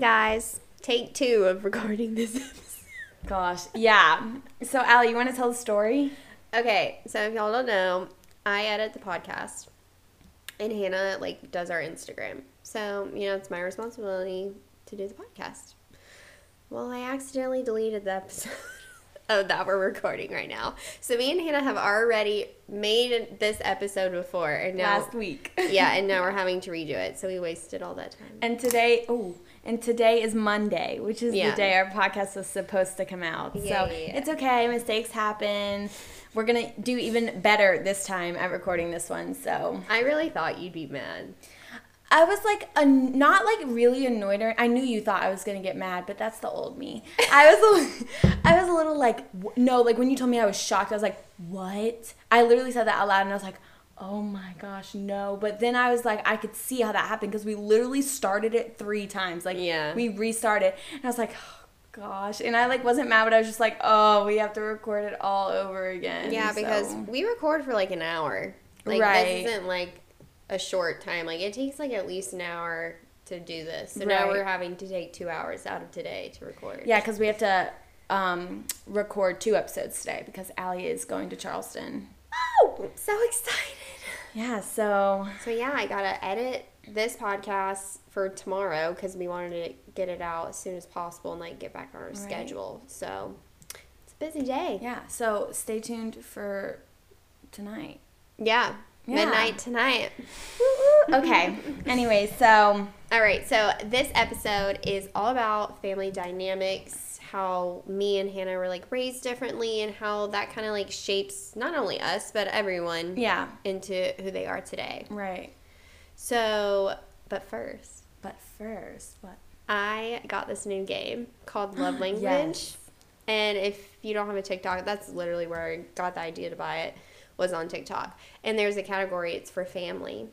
guys, take two of recording this episode. Gosh, yeah. So, Allie, you want to tell the story? Okay, so if y'all don't know, I edit the podcast, and Hannah like does our Instagram. So you know it's my responsibility to do the podcast. Well, I accidentally deleted the episode of that we're recording right now. So me and Hannah have already made this episode before, and now Last week. yeah, and now we're having to redo it. So we wasted all that time. And today, oh, and today is Monday, which is Yeah. the day our podcast was supposed to come out. Yeah, so yeah, it's okay. Mistakes happen. We're gonna do even better this time at recording this one. So I really thought you'd be mad. I was like, a, not like really annoyed. Or I knew you thought I was gonna get mad, but that's the old me. I was, a, I was a little like, w- no, like when you told me I was shocked, I was like, what? I literally said that out loud, and I was like, oh my gosh, no. But then I was like, I could see how that happened because we literally started it three times. Like, Yeah. we restarted, and I was like. Oh, Gosh, and I like wasn't mad, but I was just like, "Oh, we have to record it all over again." Yeah, because we record for like an hour. Like Right. this isn't like a short time. Like it takes like at least an hour to do this. So now we're having to take two hours out of today to record. Yeah, because we have to um, record two episodes today because Allie is going to Charleston. Oh, I'm so excited. Yeah, so So yeah, I gotta edit this podcast for tomorrow because we wanted to get it out as soon as possible and like get back on our schedule. So it's a busy day. yeah, so stay tuned for tonight. Yeah. Yeah. Midnight tonight. Okay. anyway, so All right, so this episode is all about family dynamics, how me and Hannah were like raised differently, and how that kind of like shapes not only us but everyone yeah, into who they are today. right. So, but first, But first, what? I got this new game called Love Language. Yes. And if you don't have a TikTok, that's literally where I got the idea to buy it was on TikTok. And there's a category it's for family.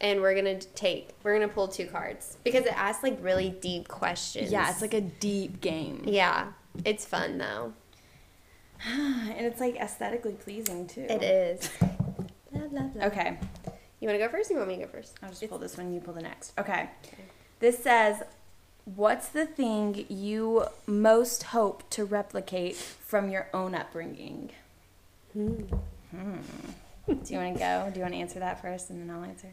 And we're to take we're to pull two cards because it asks like really deep questions. Yeah, it's like a deep game, Yeah. It's fun though. and it's like aesthetically pleasing too. It is. Blah, blah, blah. Okay, You want to go first? Or you want me to go first? I'll just pull this one. You pull the next. Okay. This says, "What's the thing you most hope to replicate from your own upbringing?" Hmm. Do you want to go? Do you want to answer that first, and then I'll answer?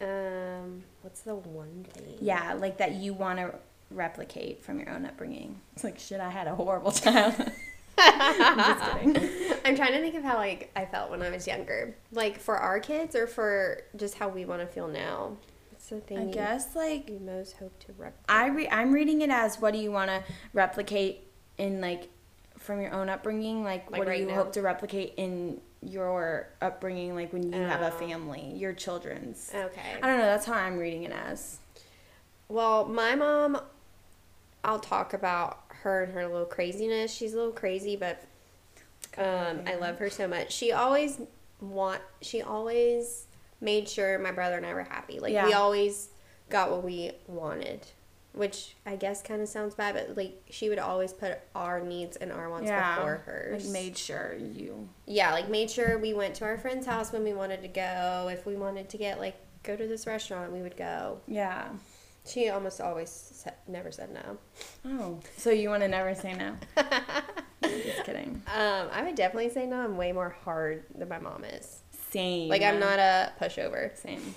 Um, what's the one thing? Yeah, like that you want to replicate from your own upbringing. It's like, shit, I had a horrible childhood. I'm just kidding. I'm trying to think of how like I felt when I was younger. Like for our kids or for just how we want to feel now. What's the thing I you- guess like you most hope to replicate? I re- I'm reading it as what do you want to replicate in like from your own upbringing? Like, Like what right do you now? hope to replicate in your upbringing? Like when you have a Oh. family, your children's. Okay. I don't know. That's how I'm reading it as. Well, my mom, I'll talk about her and her little craziness. She's a little crazy, but um, I love her so much. She always want. She always made sure my brother and I were happy. Like we always got what we wanted, which I guess kind of sounds bad, but like she would always put our needs and our wants Yeah, before hers. Like made sure you. yeah, like made sure we went to our friend's house when we wanted to go. If we wanted to get like go to this restaurant, we would go. Yeah. She almost always said, never said no. Oh, so you want to never say no? Just kidding. Um, I would definitely say no. I'm way more hard than my mom is. Same. Like I'm not a pushover. Same.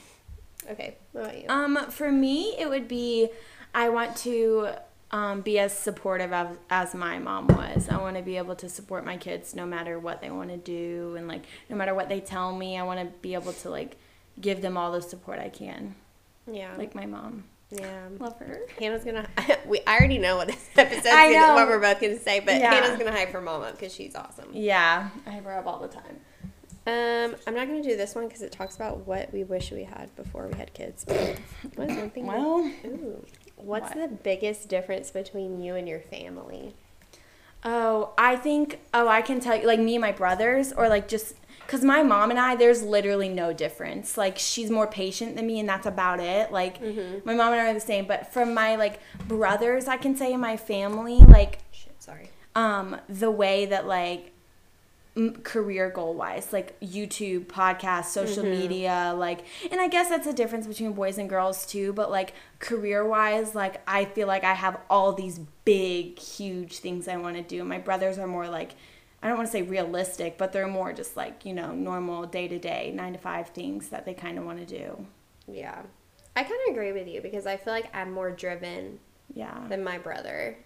Okay, what about you? Um, for me, it would be I want to um, be as supportive of, as my mom was. I want to be able to support my kids no matter what they want to do and like no matter what they tell me. I want to be able to like give them all the support I can, yeah, like my mom. yeah. Love her. Hannah's gonna. we I already know what this episode's gonna, know. what we're both gonna say, but Yeah. Hannah's gonna hype her mom up because she's awesome. Yeah, I have her up all the time. Um, I'm not gonna do this one because it talks about what we wish we had before we had kids. what is one thing? Well, Ooh. What's What? the biggest difference between you and your family? Oh, I think, oh, I can tell you, like me and my brothers, or like just, because my mom and I, there's literally no difference. Like, she's more patient than me, and that's about it. Like, my mom and I are the same. But from my, like, brothers, I can say in my family, like, Shit, sorry. um, the way that, like, career goal wise, like YouTube, podcast, social mm-hmm. media, like, and I guess that's a difference between boys and girls too, but like career wise, like, I feel like I have all these big, huge things I want to do. My brothers are more like, I don't want to say realistic, but they're more just like, you know, normal day to day, nine to five things that they kind of want to do. Yeah. I kind of agree with you because I feel like I'm more driven yeah. than my brother.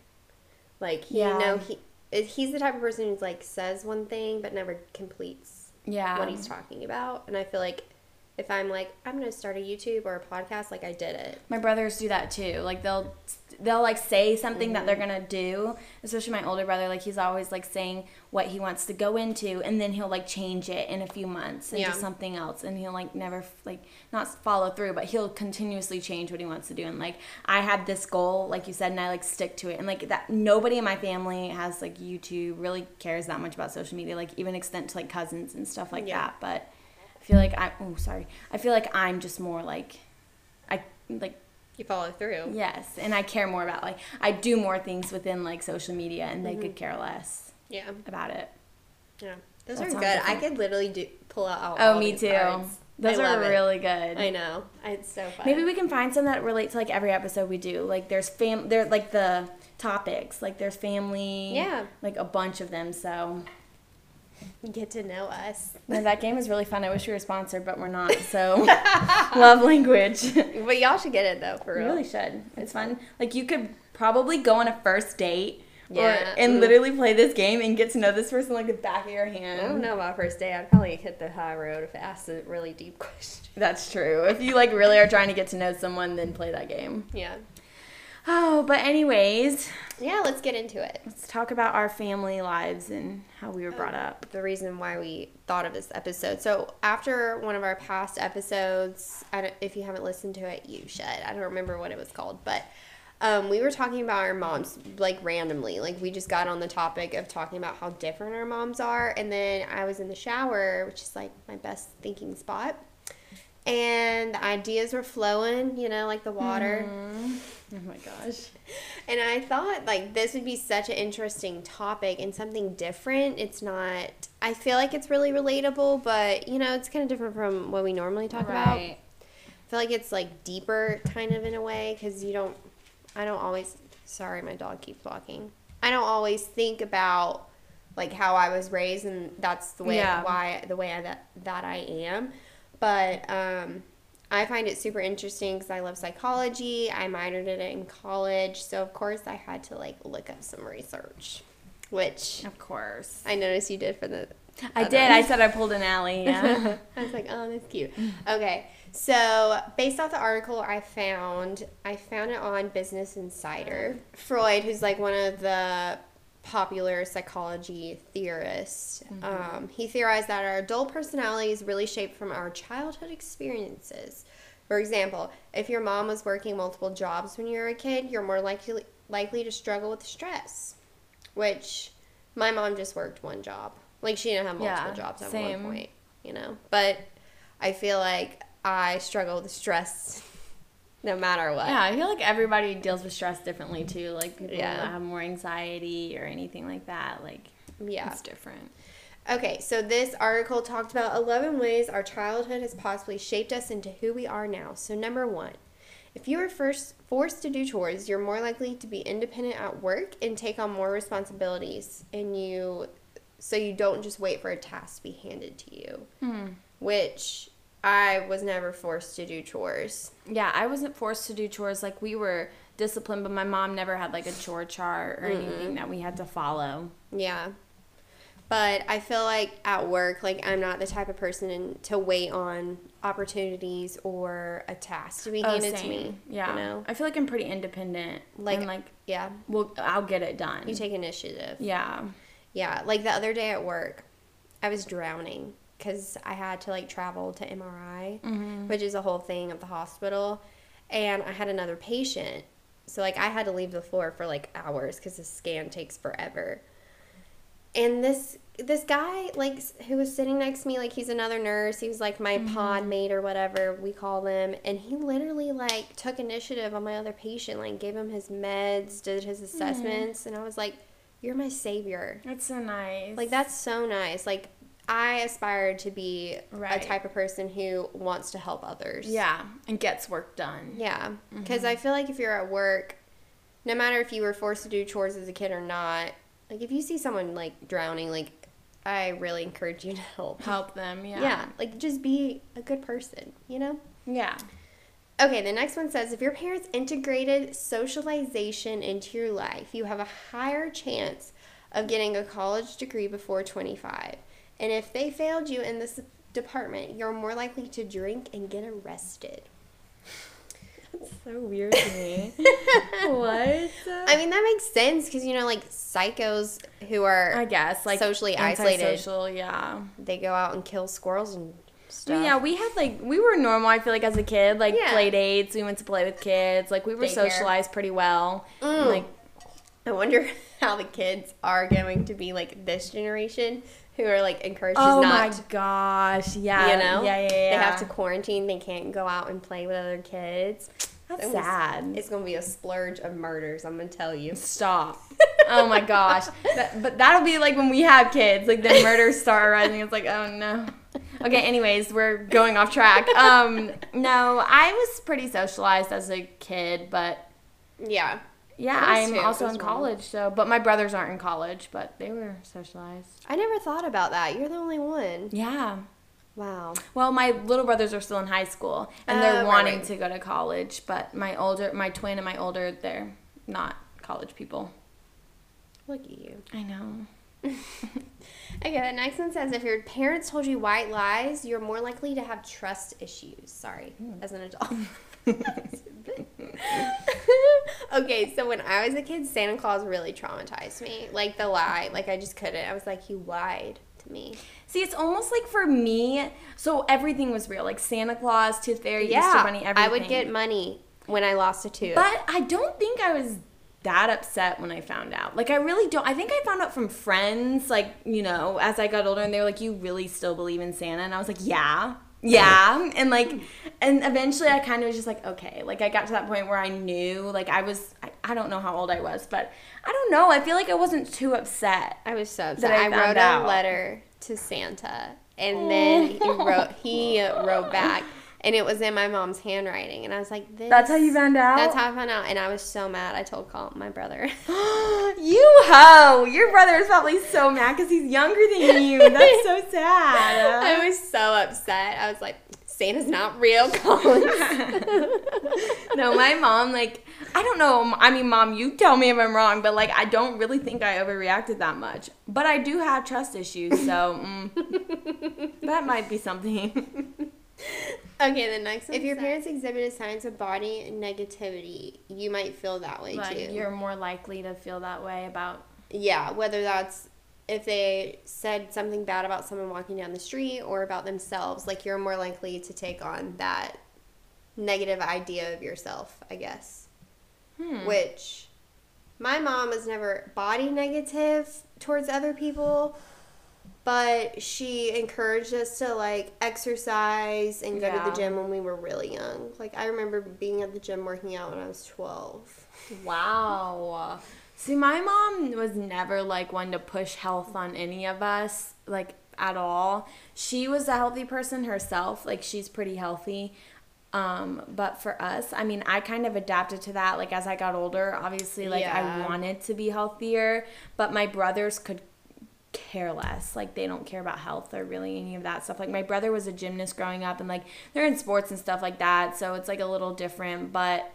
Like, he, yeah. you know, he, he's the type of person who's like says one thing but never completes yeah. what he's talking about. And I feel like if I'm like I'm gonna start a YouTube or a podcast, like I did it. My brothers do that too. Like they'll they'll like say something mm-hmm. that they're gonna do. Especially my older brother, like he's always like saying what he wants to go into, and then he'll like change it in a few months into yeah. something else, and he'll like never like not follow through, but he'll continuously change what he wants to do. And like I had this goal, like you said, and I like stick to it. And like that, nobody in my family has like YouTube, really cares that much about social media, like even extent to like cousins and stuff like yeah. that, but I feel like I oh sorry. I feel like I'm just more like I like you follow through. Yes, and I care more about like I do more things within like social media, and they mm-hmm. could care less. Yeah. About it. Yeah, those That's are good. I could literally do pull out. Oh, me too. Cards. Those I are really good. I know. It's so fun. Maybe we can find some that relate to like every episode we do. Like there's fam, they're like the topics. Like there's family. Yeah. Like a bunch of them. So get to know us. that game is really fun. I wish we were sponsored, but we're not. So love language. But y'all should get it though, for real. really should. It's fun. Like you could probably go on a first date. Yeah. Or, and literally play this game and get to know this person like the back of your hand. I don't know about first date. I'd probably hit the high road if it asked a really deep question. That's true. If you like really are trying to get to know someone, then play that game. Yeah. Oh, but anyways. Yeah, let's get into it. Let's talk about our family lives and how we were brought up. The reason why we thought of this episode. So, after one of our past episodes, if you haven't listened to it, you should. I don't remember what it was called, but um, we were talking about our moms like randomly. Like, we just got on the topic of talking about how different our moms are. And then I was in the shower, which is like my best thinking spot and the ideas were flowing, you know, like the water. Mm. Oh my gosh. And I thought like this would be such an interesting topic and something different. It's not I feel like it's really relatable, but you know, it's kind of different from what we normally talk right. about. I feel like it's like deeper kind of in a way cuz you don't I don't always sorry, my dog keeps walking. I don't always think about like how I was raised and that's the way yeah. why the way I, that that I am but um, I find it super interesting because I love psychology. I minored in it in college, so of course I had to like look up some research, which of course I noticed you did for the. I did. I said I pulled an Allie. Yeah. I was like, oh, that's cute. Okay, so based off the article I found, I found it on Business Insider. Freud, who's like one of the popular psychology theorist. Mm-hmm. Um, he theorized that our adult personality is really shaped from our childhood experiences. For example, if your mom was working multiple jobs when you were a kid, you're more likely likely to struggle with stress. Which my mom just worked one job. Like she didn't have multiple yeah, jobs at same. one point, you know. But I feel like I struggle with stress no matter what. Yeah, I feel like everybody deals with stress differently too. Like people yeah. have more anxiety or anything like that. Like yeah, it's different. Okay, so this article talked about 11 ways our childhood has possibly shaped us into who we are now. So number 1, if you are first forced to do chores, you're more likely to be independent at work and take on more responsibilities and you so you don't just wait for a task to be handed to you. Hmm. Which I was never forced to do chores. Yeah, I wasn't forced to do chores. Like we were disciplined, but my mom never had like a chore chart or mm anything that we had to follow. Yeah. But I feel like at work, like I'm not the type of person to wait on opportunities or a task to be oh, handed oh, to me. Yeah, you know? I feel like I'm pretty independent. Like, and like yeah, well, I'll get it done. You take initiative. Yeah, yeah. Like the other day at work, I was drowning because I had to like travel to MRI, mm-hmm. which is a whole thing of the hospital, and I had another patient. So like I had to leave the floor for like hours because the scan takes forever. And this this guy like who was sitting next to me like he's another nurse he was like my mm-hmm. pod mate or whatever we call them and he literally like took initiative on my other patient like gave him his meds did his assessments mm-hmm. and i was like you're my savior. That's so nice. Like that's so nice. Like I aspire to be Right. a type of person who wants to help others. yeah, and gets work done. Yeah. Mm-hmm. Because I feel like if you're at work, no matter if you were forced to do chores as a kid or not, like if you see someone like drowning, like I really encourage you to help. Help them. Yeah. Yeah. Like just be a good person, you know? Yeah. Okay, the next one says if your parents integrated socialization into your life, you have a higher chance of getting a college degree before 25. And if they failed you in this department, you're more likely to drink and get arrested. That's so weird to me. what? I mean, that makes sense because, you know, like psychos who are, I guess like Socially isolated. antisocial, Yeah. they go out and kill squirrels and stuff. Yeah, we had like we were normal. I feel like as a kid, like Yeah. play dates. We went to play with kids. Like we were Daycare. socialized pretty well. Mm. Like I wonder how the kids are going to be like this generation who are like encouraged oh to my gosh, yeah, you know yeah, yeah, yeah. they have to quarantine they can't go out and play with other kids That's It was- sad. it's gonna be a splurge of murders i'm gonna tell you Stop. oh my gosh. That, but that'll be like when we have kids. Like the murders start rising. It's like oh no. Okay. Anyways, we're going off track. Um, no, I was pretty socialized as a kid, but yeah yeah, I'm too, also in college. So, but my brothers aren't in college, but they were socialized. i never thought about that you're the only one Yeah. wow Well, my little brothers are still in high school and Oh, they're right, wanting right. to go to college, but my older, my twin and my older, they're not college people. look at you I know. okay the next one says if your parents told you white lies you're more likely to have trust issues sorry hmm. as an adult okay, so when I was a kid, Santa Claus really traumatized me. Like the lie, like I just couldn't. I was like, he lied to me. See, it's almost like for me, so everything was real, like Santa Claus, Tooth Fairy, Easter Yeah, Bunny, everything. I would get money when I lost a tooth. But I don't think I was that upset when I found out. Like I really don't. I think I found out from friends, like you know, as I got older, and they were like, "You really still believe in Santa?" And I was like, "Yeah." Yeah, and like, and eventually I kind of was just like, okay, like I got to that point where I knew, like I was, I, I don't know how old I was, but I don't know. I feel like I wasn't too upset. I was so upset. I I, wrote out. a letter to Santa, and then he wrote he wrote back, and it was in my mom's handwriting, and I was like, this, That's how you found out. That's how I found out, and I was so mad. I told Colin, my brother. you hoe! Your brother is probably so mad because he's younger than you. That's so sad. I was so upset. I was like, Santa's not real, Colin. no, my mom, like, I don't know. I mean, mom, you tell me if I'm wrong, but like, I don't really think I overreacted that much. But I do have trust issues, so mm, that might be something. Okay, the next one. If your parents exhibited signs of body negativity, you might feel that way like, too. you're more likely to feel that way about. Yeah, whether that's if they said something bad about someone walking down the street or about themselves, like you're more likely to take on that negative idea of yourself, I guess. Hmm. Which my mom was never body negative towards other people, but she encouraged us to like exercise and go to the gym when we were really young. Like I remember being at the gym working out when I was 12. Wow. See, my mom was never like one to push health on any of us, like at all. She was a healthy person herself, like she's pretty healthy. Um, but for us, I mean, I kind of adapted to that. Like as I got older, obviously, like I wanted to be healthier, but my brothers could care less. Like they don't care about health or really any of that stuff. Like my brother was a gymnast growing up and like they're in sports and stuff like that, so it's like a little different, but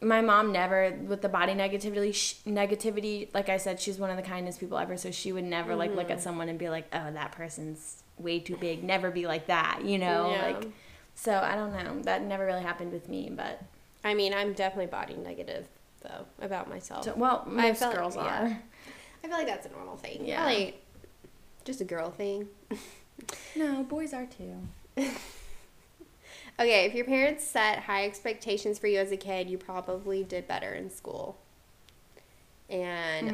my mom never with the body negativity sh- negativity like i said she's one of the kindest people ever so she would never like look at mm-hmm. someone and be like oh that person's way too big never be like that you know Yeah. like so i don't know that never really happened with me but I mean, I'm definitely body negative though about myself. so, well most girls yeah. are I feel like that's a normal thing. Yeah. Just a girl thing. no boys are too Okay, if your parents set high expectations for you as a kid, you probably did better in school. And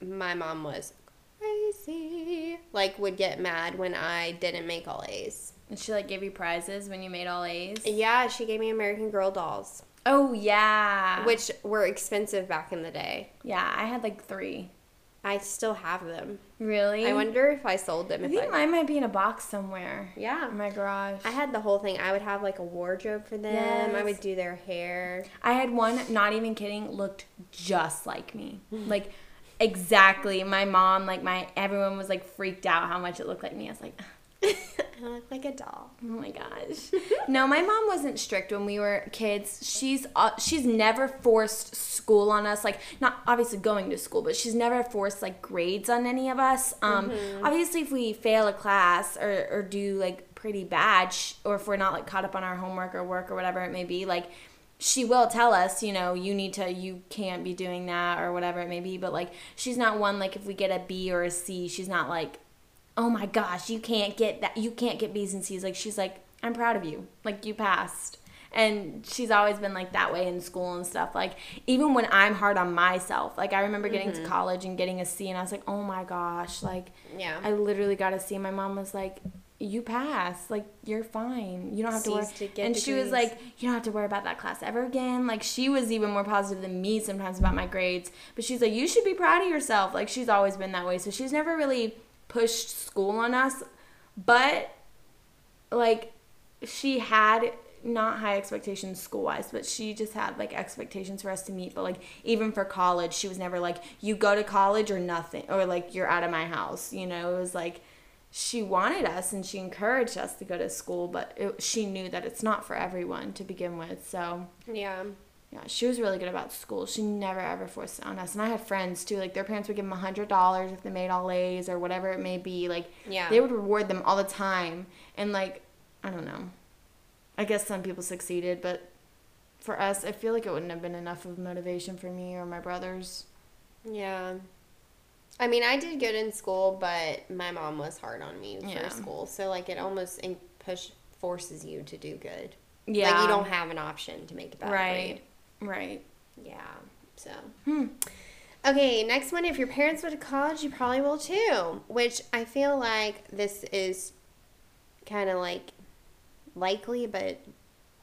Mm. my mom was crazy. Like would get mad when I didn't make all A's. and she like gave you prizes when you made all a's Yeah, she gave me American Girl dolls, oh yeah which were expensive back in the day. yeah i had like three I still have them. Really? I wonder if I sold them. I If think I, mine might be in a box somewhere. yeah. In my garage. I had the whole thing. I would have like a wardrobe for them. I would do their hair. I had one, not even kidding, looked just like me. Like exactly. My mom, like my everyone was like freaked out how much it looked like me. I was like, I look like a doll. oh my gosh. no, my mom wasn't strict when we were kids. She's uh, she's never forced school on us. Like not obviously going to school, but she's never forced like grades on any of us. Um, obviously if we fail a class or or do like pretty bad, sh- or if we're not like caught up on our homework or work or whatever it may be, like she will tell us, you know, you need to, you can't be doing that or whatever it may be. But like, she's not one like if we get a B or a C, she's not like, oh my gosh, you can't get that, you can't get B's and C's. Like, she's like, I'm proud of you. Like, you passed. And she's always been like that way in school and stuff. Like, even when I'm hard on myself, like, I remember getting to college and getting a C, and I was like, oh my gosh, like, Yeah. I literally got a C. My mom was like, "You passed. Like you're fine. You don't have to worry." To and she was like, "You don't have to worry about that class ever again." Like she was even more positive than me sometimes about my grades. But she's like, "You should be proud of yourself." Like she's always been that way. So she's never really pushed school on us, but like she had not high expectations school wise, but she just had like expectations for us to meet. But like even for college, she was never like, you go to college or nothing, or like you're out of my house. You know, it was like she wanted us and she encouraged us to go to school, but it, she knew that it's not for everyone to begin with. So Yeah. Yeah, she was really good about school. She never ever forced it on us. And I had friends too, like their parents would give them a hundred dollars if they made all A's or whatever it may be. Like Yeah. they would reward them all the time. And like, I don't know. I guess some people succeeded, but for us, I feel like it wouldn't have been enough of motivation for me or my brothers. Yeah. I mean, I did good in school, but my mom was hard on me Yeah. for school. So like it almost push forces you to do good. Yeah. Like you don't have an option to make a bad Right. Right. Yeah. So. Hmm. Okay, next one. If your parents went to college, you probably will too. Which I feel like this is kind of like likely, but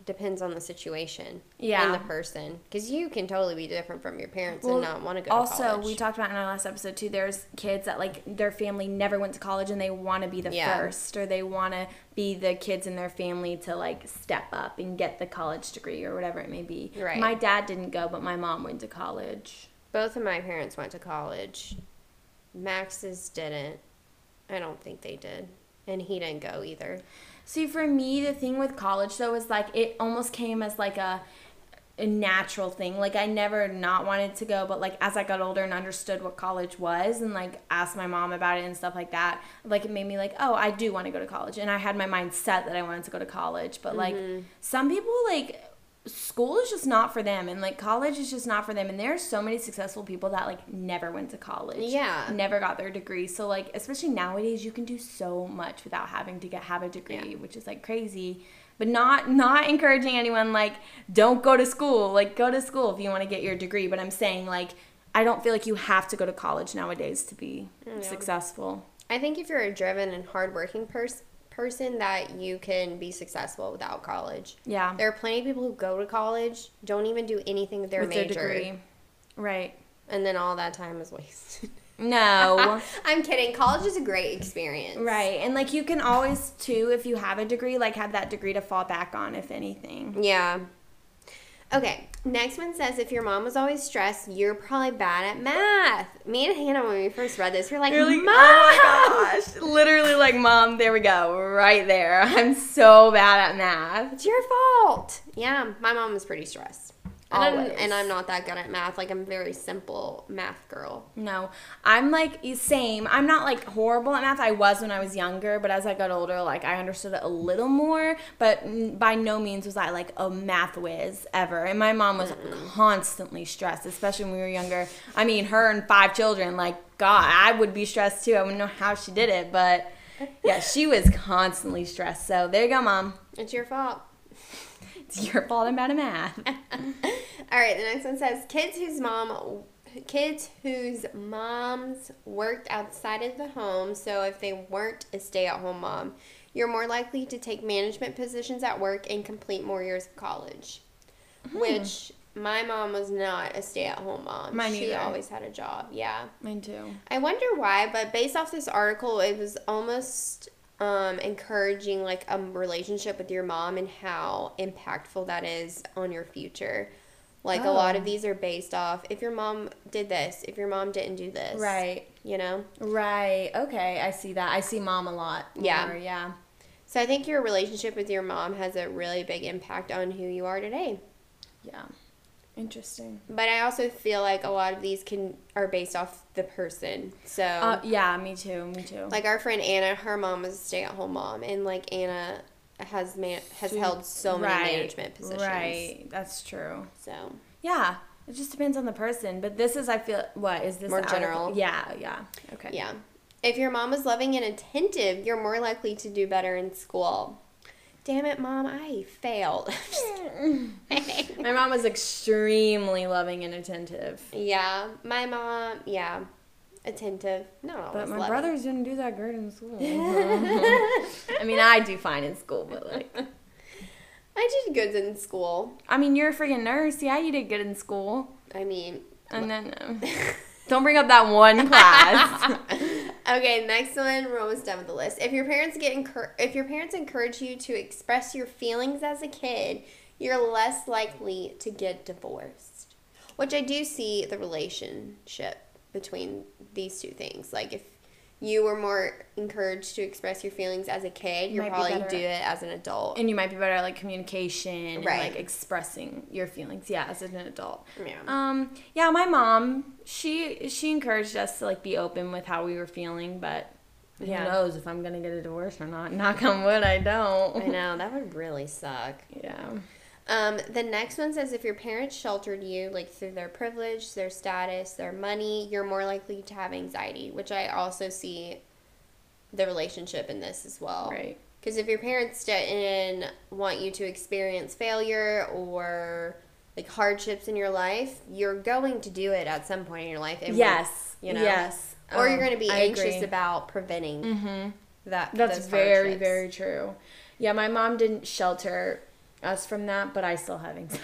depends on the situation Yeah. and the person. Because you can totally be different from your parents Well, and not want to go also, to college. we talked about in our last episode too. There's kids that like their family never went to college and they want to be the Yeah. first, or they want to be the kids in their family to like step up and get the college degree or whatever it may be. Right. My dad didn't go, but my mom went to college. Both of my parents went to college. Max's didn't. I don't think they did. And he didn't go either. See, for me, the thing with college though is like it almost came as like a a natural thing. Like I never not wanted to go, but like as I got older and understood what college was and like asked my mom about it and stuff like that, like it made me like, oh, I do want to go to college. And I had my mind set that I wanted to go to college. But like mm-hmm. some people like school is just not for them and like college is just not for them and there are so many successful people that like never went to college. Yeah. never got their degree. So like especially nowadays you can do so much without having to get have a degree Yeah. which is like crazy. But not not encouraging anyone like don't go to school. Like go to school if you want to get your degree. But i'm saying like i don't feel like you have to go to college nowadays to be successful. I think if you're a driven and hardworking pers- person, that you can be successful without college. yeah There are plenty of people who go to college, don't even do anything with their with major, their degree right and then all that time is wasted. no I'm kidding. College is a great experience. Right. And like you can always too if you have a degree like have that degree to fall back on if anything. Yeah. Okay, next one says if your mom was always stressed, you're probably bad at math. Me and Hannah, when we first read this, we were like, like, Mom! oh my gosh. Literally like mom, there we go. Right there. I'm so bad at math. It's your fault. Yeah, my mom was pretty stressed. And I'm, and I'm not that good at math. Like, I'm a very simple math girl. No. I'm like same. I'm not like horrible at math. I was when I was younger, but as I got older, like I understood it a little more, but by no means was I like a math whiz ever. And my mom was constantly stressed, especially when we were younger. I mean, her and five children, like god, I would be stressed too. I wouldn't know how she did it, but yeah, she was constantly stressed. So there you go, mom. It's your fault. It's your fault I'm bad at math. All right, the next one says kids whose mom kids whose moms worked outside of the home, so if they weren't a stay-at-home mom, you're more likely to take management positions at work and complete more years of college. Hmm. Which My mom was not a stay-at-home mom. Mine she either. always had a job. Yeah. Mine too. I wonder why, but based off this article, it was almost um, encouraging like a relationship with your mom and how impactful that is on your future. Like a lot Oh. of these are based off if your mom did this, if your mom didn't do this. Right. You know? Right. Okay. I see that. I see mom a lot. Yeah. more, Yeah. So I think your relationship with your mom has a really big impact on who you are today. Yeah. Interesting. But I also feel like a lot of these can are based off the person. So Uh, yeah. Me too. Me too. like our friend Anna, her mom was a stay-at-home mom, and like Anna has man has She- held so many Right, management positions. Right. That's true. So Yeah. It just depends on the person. But this is, I feel, what is this More general. Yeah. Yeah. Okay. yeah, if your mom is loving and attentive, you're more likely to do better in school. Damn it, mom! I failed. My mom was extremely loving and attentive. yeah, my mom. Yeah, attentive. No, But my brothers didn't do that great in school. I mean, I do fine in school, but like, I did good in school. I mean, you're a freaking nurse. Yeah, you did good in school. I mean, And then, um, don't bring up that one class. Okay, next one. We're almost done with the list. If your parents get encour- if your parents encourage you to express your feelings as a kid, you're less likely to get divorced. Which I do see the relationship between these two things. Like if you were more encouraged to express your feelings as a kid, be probably do it as an adult. and you might be better at like communication and like expressing your feelings. Yeah, as an adult. Yeah. Um, yeah, my mom, she she encouraged us to like be open with how we were feeling, but Yeah. who knows if I'm gonna get a divorce or not? Knock on wood, I don't. I know that would really suck. Yeah. Um, the next one says if your parents sheltered you, like through their privilege, their status, their money, you're more likely to have anxiety, which I also see the relationship in this as well. Right. Because if your parents didn't want you to experience failure or like hardships in your life, you're going to do it at some point in your life. Yes. you know? Yes. Or Oh, you're going to be I anxious agree. about preventing Mm-hmm. that. That's very, hardships. very true. Yeah, my mom didn't shelter us from that, but I still have anxiety.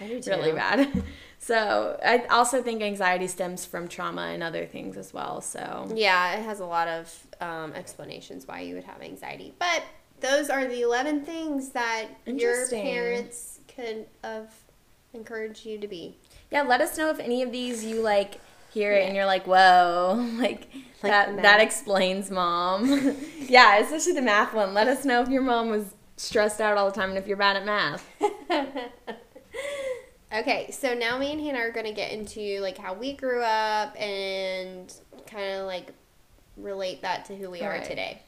I do too. really bad. So I also think anxiety stems from trauma and other things as well. So Yeah, it has a lot of um, explanations why you would have anxiety. But those are the 11 things that your parents could have encouraged you to be. yeah, let us know if any of these you like hear it and you're like, whoa, like, Like that that explains mom. yeah, especially the math one. Let us know if your mom was stressed out all the time and if you're bad at math. Okay, so now me and Hannah are going to get into like how we grew up and kind of like relate that to who we are Right. today.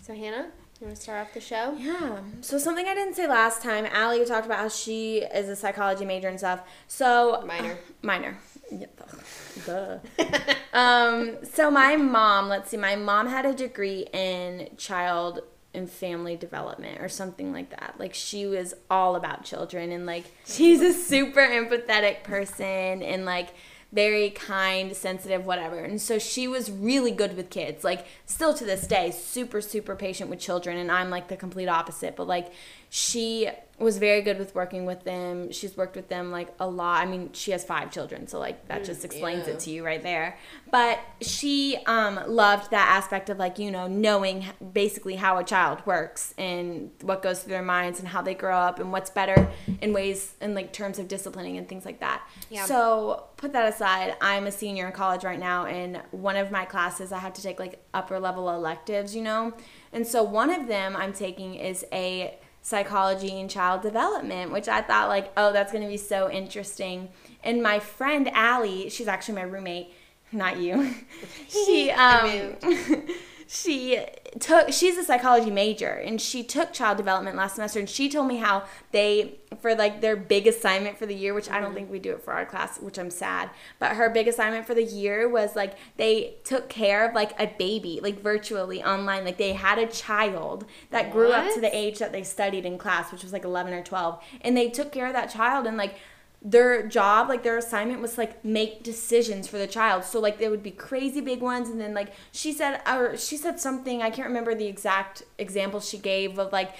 So Hannah, you want to start off the show? Yeah. So something I didn't say last time, Allie talked about how she is a psychology major and stuff. So Minor. minor. Yeah, duh. um. So my mom, let's see, my mom had a degree in child and family development or something like that. Like she was all about children and like she's a super empathetic person and like very kind, sensitive, whatever. And so she was really good with kids. Like still to this day, super super patient with children and I'm like the complete opposite, but like she was very good with working with them. She's worked with them like a lot. I mean, she has 5 children, so like that just explains yeah. it to you right there. But she um loved that aspect of like, you know, knowing basically how a child works and what goes through their minds and how they grow up and what's better in ways in like terms of disciplining and things like that. Yeah. So, put that aside, I'm a senior in college right now and one of my classes I have to take like upper level electives, you know. And so one of them I'm taking is a psychology and child development, which I thought like, oh, that's going to be so interesting. And my friend Allie, she's actually my roommate, not you. she um she took she's a psychology major and she took child development last semester and she told me how they for like their big assignment for the year which i don't mm-hmm. think we do it for our class which i'm sad but her big assignment for the year was like they took care of like a baby like virtually online like they had a child that grew up to the age that they studied in class which was like 11 or 12 and they took care of that child and like their job like their assignment was like make decisions for the child. So like there would be crazy big ones and then like she said or she said something i can't remember the exact example she gave of like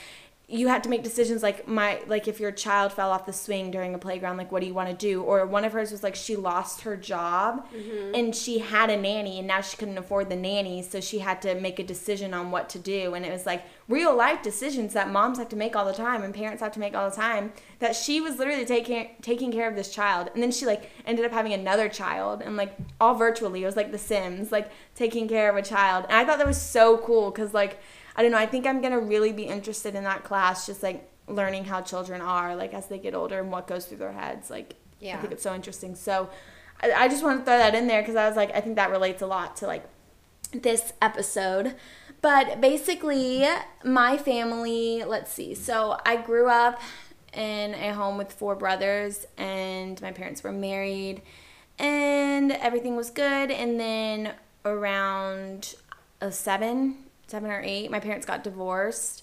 you had to make decisions like my like if your child fell off the swing during a playground like what do you want to do? Or one of hers was like she lost her job Mm-hmm. and she had a nanny and now she couldn't afford the nanny so she had to make a decision on what to do. And it was like real life decisions that moms have to make all the time and parents have to make all the time that she was literally taking taking care of this child. And then she like ended up having another child and like all virtually. It was like the sims like taking care of a child. And i thought that was so cool because like I don't know. I think I'm gonna really be interested in that class, just like learning how children are, like as they get older and what goes through their heads. Like, yeah. I think it's so interesting. So, I, I just want to throw that in there because I was like, I think that relates a lot to like this episode. But basically, my family, let's see. So, I grew up in a home with four brothers, and my parents were married, and everything was good. And then around a seven, seven or eight, my parents got divorced,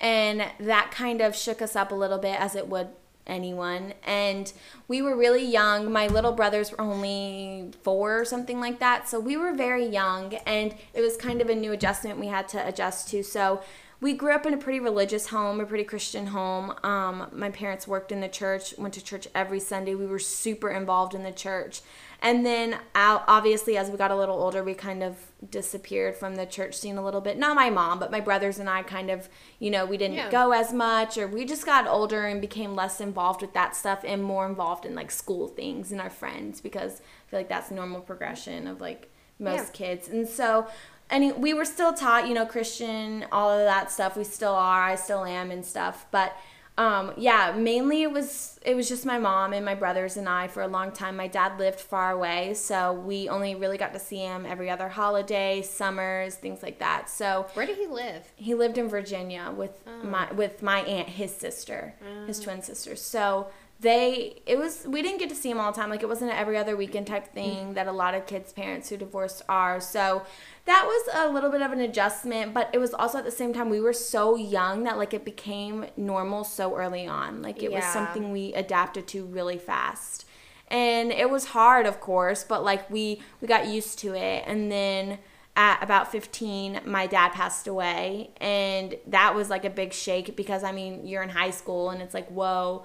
and that kind of shook us up a little bit, as it would anyone. And we were really young. My little brothers were only four or something like that, so we were very young, and it was kind of a new adjustment we had to adjust to. So we grew up in a pretty religious home, a pretty Christian home. Um, my parents worked in the church, went to church every Sunday. We were super involved in the church. And then, obviously, as we got a little older, we kind of disappeared from the church scene a little bit. Not my mom, but my brothers and I kind of, you know, we didn't Yeah. go as much, or we just got older and became less involved with that stuff and more involved in like school things and our friends because I feel like that's normal progression of like most Yeah. kids. And so, and we were still taught, you know, Christian, all of that stuff. We still are. I still am and stuff. But um, yeah, mainly it was it was just my mom and my brothers and I for a long time. My dad lived far away, so we only really got to see him every other holiday, summers, things like that. So Where did he live? he lived in Virginia with Oh. my with my aunt, his sister, his twin sister. So they it was we didn't get to see him all the time. Like it wasn't an every other weekend type thing that a lot of kids' parents who divorced are. So that was a little bit of an adjustment, but it was also at the same time we were so young that like it became normal so early on. Like it was something we adapted to really fast. And it was hard, of course, but like we we got used to it and then at about 15 my dad passed away and that was like a big shake because i mean you're in high school and it's like whoa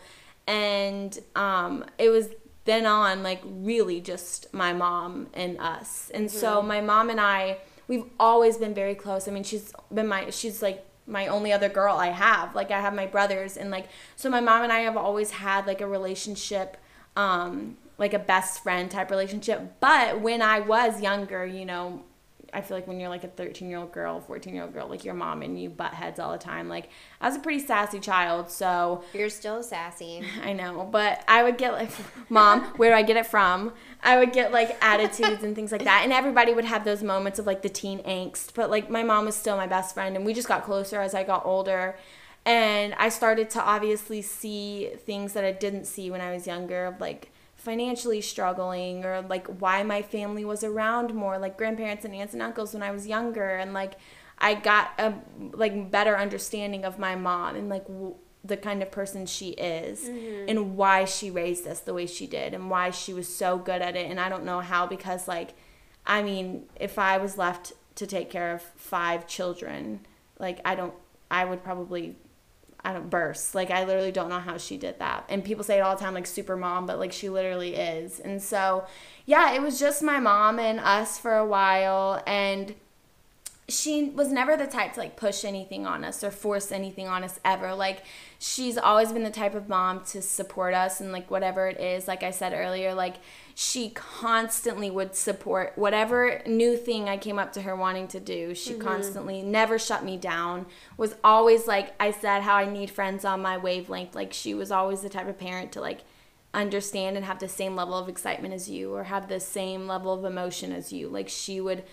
and um it was then on like really just my mom and us. And so my mom and i we've always been very close. I mean she's been my she's like my only other girl i have. Like i have my brothers and like so my mom and i have always had like a relationship um like a best friend type relationship. But when i was younger you know I feel like when you're like a 13 year old girl, 14 year old girl, like your mom and you butt heads all the time. Like I was a pretty sassy child, so You're still sassy. I know, but I would get like, mom, where do I get it from? I would get like attitudes and things like that, and everybody would have those moments of like the teen angst. But like my mom was still my best friend, and we just got closer as I got older. And I started to obviously see things that I didn't see when I was younger, of like financially struggling or like why my family was around more like grandparents and aunts and uncles when I was younger. And like I got a like better understanding of my mom and like w- the kind of person she is mm-hmm. and why she raised us the way she did and why she was so good at it. And I don't know how because like I mean if I was left to take care of five children like I don't I would probably I don't burst. Like I literally don't know how she did that. And people say it all the time, like super mom, but like she literally is. And so, yeah, it was just my mom and us for a while, and she was never the type to like push anything on us or force anything on us ever. Like she's always been the type of mom to support us and like whatever it is. Like I said earlier, like she constantly would support whatever new thing I came up to her wanting to do. She mm-hmm. constantly never shut me down. Was always like I said how I need friends on my wavelength. Like she was always the type of parent to like understand and have the same level of excitement as you or have the same level of emotion as you. Like she would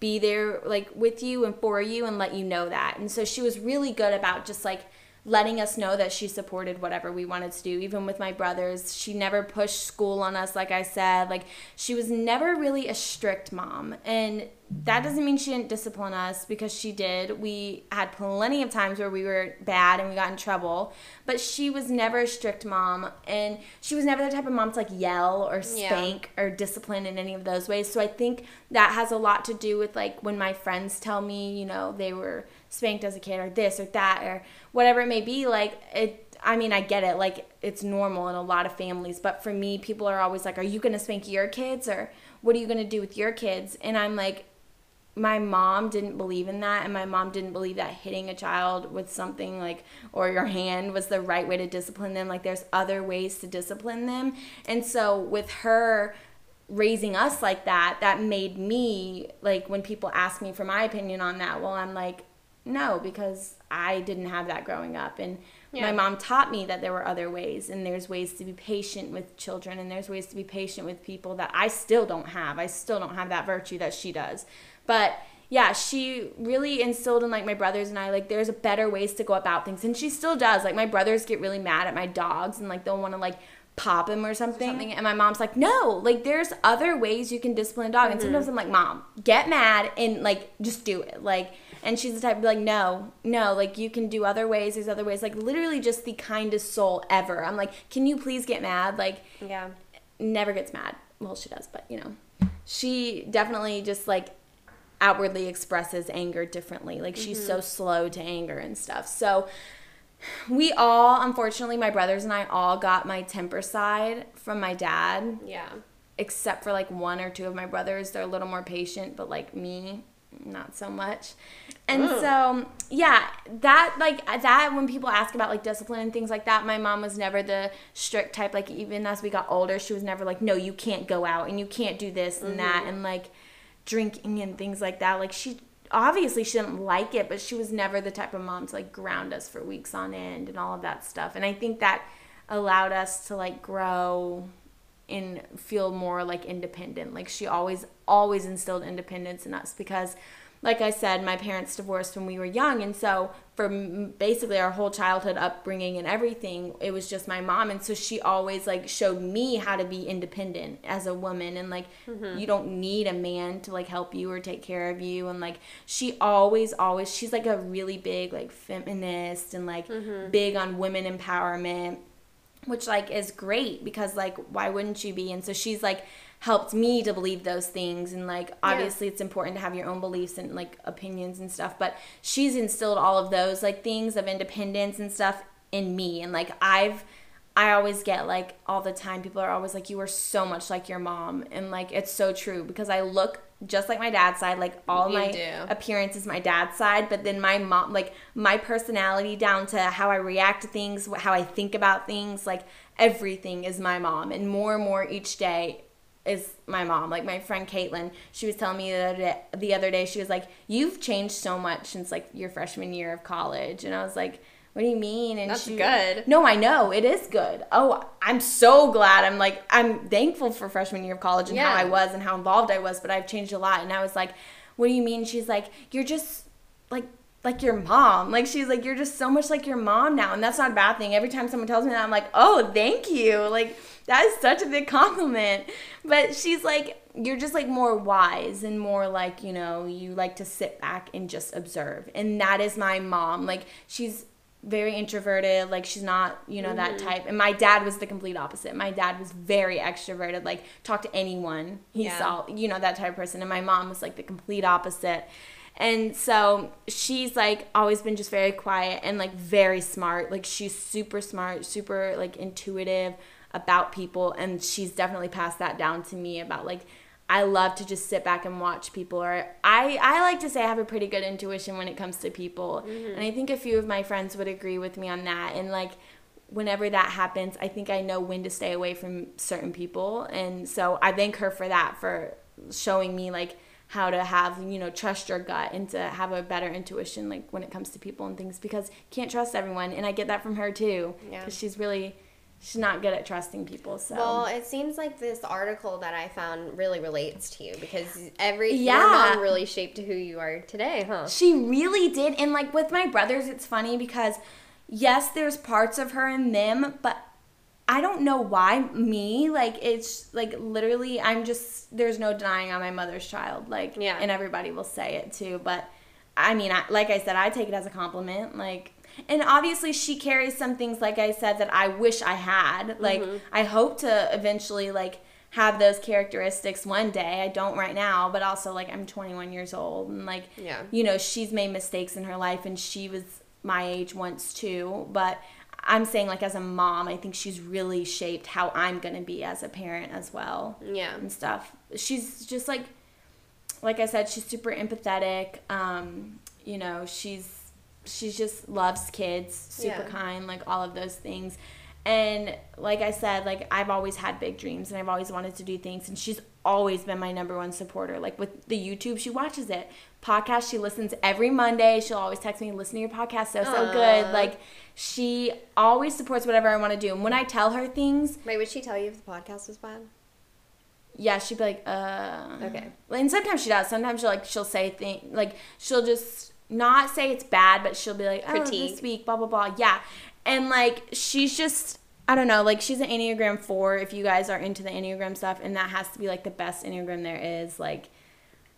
be there like with you and for you and let you know that. And so she was really good about just like letting us know that she supported whatever we wanted to do even with my brothers. She never pushed school on us like I said. Like she was never really a strict mom. And that doesn't mean she didn't discipline us because she did. We had plenty of times where we were bad and we got in trouble, but she was never a strict mom and she was never the type of mom to like yell or spank yeah. or discipline in any of those ways. So I think that has a lot to do with like when my friends tell me, you know, they were spanked as a kid or this or that or whatever it may be, like it I mean, I get it. Like, it's normal in a lot of families. But for me, people are always like, Are you going to spank your kids? Or what are you going to do with your kids? And I'm like, my mom didn't believe in that and my mom didn't believe that hitting a child with something like or your hand was the right way to discipline them like there's other ways to discipline them and so with her raising us like that that made me like when people ask me for my opinion on that well i'm like no because i didn't have that growing up and yeah. my mom taught me that there were other ways and there's ways to be patient with children and there's ways to be patient with people that i still don't have i still don't have that virtue that she does but yeah, she really instilled in like my brothers and I like there's better ways to go about things, and she still does. Like my brothers get really mad at my dogs and like they'll want to like pop him or something. something. And my mom's like, no, like there's other ways you can discipline a dog. Mm-hmm. And sometimes I'm like, mom, get mad and like just do it. Like, and she's the type to be like, no, no, like you can do other ways. There's other ways. Like literally just the kindest soul ever. I'm like, can you please get mad? Like, yeah, never gets mad. Well, she does, but you know, she definitely just like outwardly expresses anger differently. Like she's mm-hmm. so slow to anger and stuff. So we all, unfortunately, my brothers and I all got my temper side from my dad. Yeah. Except for like one or two of my brothers, they're a little more patient, but like me, not so much. And mm. so, yeah, that like that when people ask about like discipline and things like that, my mom was never the strict type. Like even as we got older, she was never like, no, you can't go out and you can't do this and mm-hmm. that and like drinking and things like that. Like she obviously she didn't like it, but she was never the type of mom to like ground us for weeks on end and all of that stuff. And I think that allowed us to like grow and feel more like independent. Like she always always instilled independence in us because like I said, my parents divorced when we were young, and so for basically our whole childhood upbringing and everything, it was just my mom, and so she always like showed me how to be independent as a woman, and like mm-hmm. you don't need a man to like help you or take care of you, and like she always, always, she's like a really big like feminist and like mm-hmm. big on women empowerment which like is great because like why wouldn't you be and so she's like helped me to believe those things and like obviously yeah. it's important to have your own beliefs and like opinions and stuff but she's instilled all of those like things of independence and stuff in me and like I've I always get like all the time people are always like you are so much like your mom and like it's so true because I look just like my dad's side like all you my do. appearance is my dad's side but then my mom like my personality down to how I react to things how I think about things like everything is my mom and more and more each day is my mom. Like my friend Caitlin, she was telling me the other, day, the other day, she was like, "You've changed so much since like your freshman year of college," and I was like. What do you mean? And That's she, good. No, I know it is good. Oh, I'm so glad. I'm like I'm thankful for freshman year of college and yeah. how I was and how involved I was, but I've changed a lot. And I was like, "What do you mean?" She's like, "You're just like like your mom. Like she's like, you're just so much like your mom now. And that's not a bad thing. Every time someone tells me that, I'm like, oh, thank you. Like that is such a big compliment. But she's like, you're just like more wise and more like, you know, you like to sit back and just observe. And that is my mom. Like she's very introverted like she's not you know mm-hmm. that type and my dad was the complete opposite my dad was very extroverted like talk to anyone he yeah. saw you know that type of person and my mom was like the complete opposite and so she's like always been just very quiet and like very smart. Like she's super smart, super like intuitive about people and she's definitely passed that down to me about like I love to just sit back and watch people or I I like to say I have a pretty good intuition when it comes to people. Mm-hmm. And I think a few of my friends would agree with me on that and like whenever that happens, I think I know when to stay away from certain people. And so I thank her for that for showing me like how to have you know trust your gut and to have a better intuition like when it comes to people and things because can't trust everyone and i get that from her too because yeah. she's really she's not good at trusting people so well it seems like this article that i found really relates to you because every yeah. your mom really shaped who you are today huh she really did and like with my brothers it's funny because yes there's parts of her in them but I don't know why me like it's like literally I'm just there's no denying I'm my mother's child like Yeah. and everybody will say it too but I mean I, like I said I take it as a compliment like and obviously she carries some things like I said that I wish I had. Like I hope to eventually like have those characteristics one day. I don't right now but also like I'm 21 years old and like Yeah. you know she's made mistakes in her life and she was my age once too. But i'm saying like as a mom i think she's really shaped how i'm going to be as a parent as well. Yeah. and stuff. She's just like like i said she's super empathetic. Um you know she's she's just loves kids super Yeah. kind like all of those things and like i said like i've always had big dreams and i've always wanted to do things and she's always been my number one supporter like with the youtube she watches it podcast she listens every monday she'll always text me listen to your podcast so so Aw. good like she always supports whatever i want to do and when i tell her things Wait, would she tell you if the podcast was bad? yeah, she'd be like, uh. Okay. And sometimes she does. Sometimes she'll like she'll say things like she'll just not say it's bad, but she'll be like, oh, Critique. this week, blah blah blah. Yeah, and like she's just I don't know, like she's an Enneagram four. If you guys are into the Enneagram stuff, and that has to be like the best Enneagram there is. Like,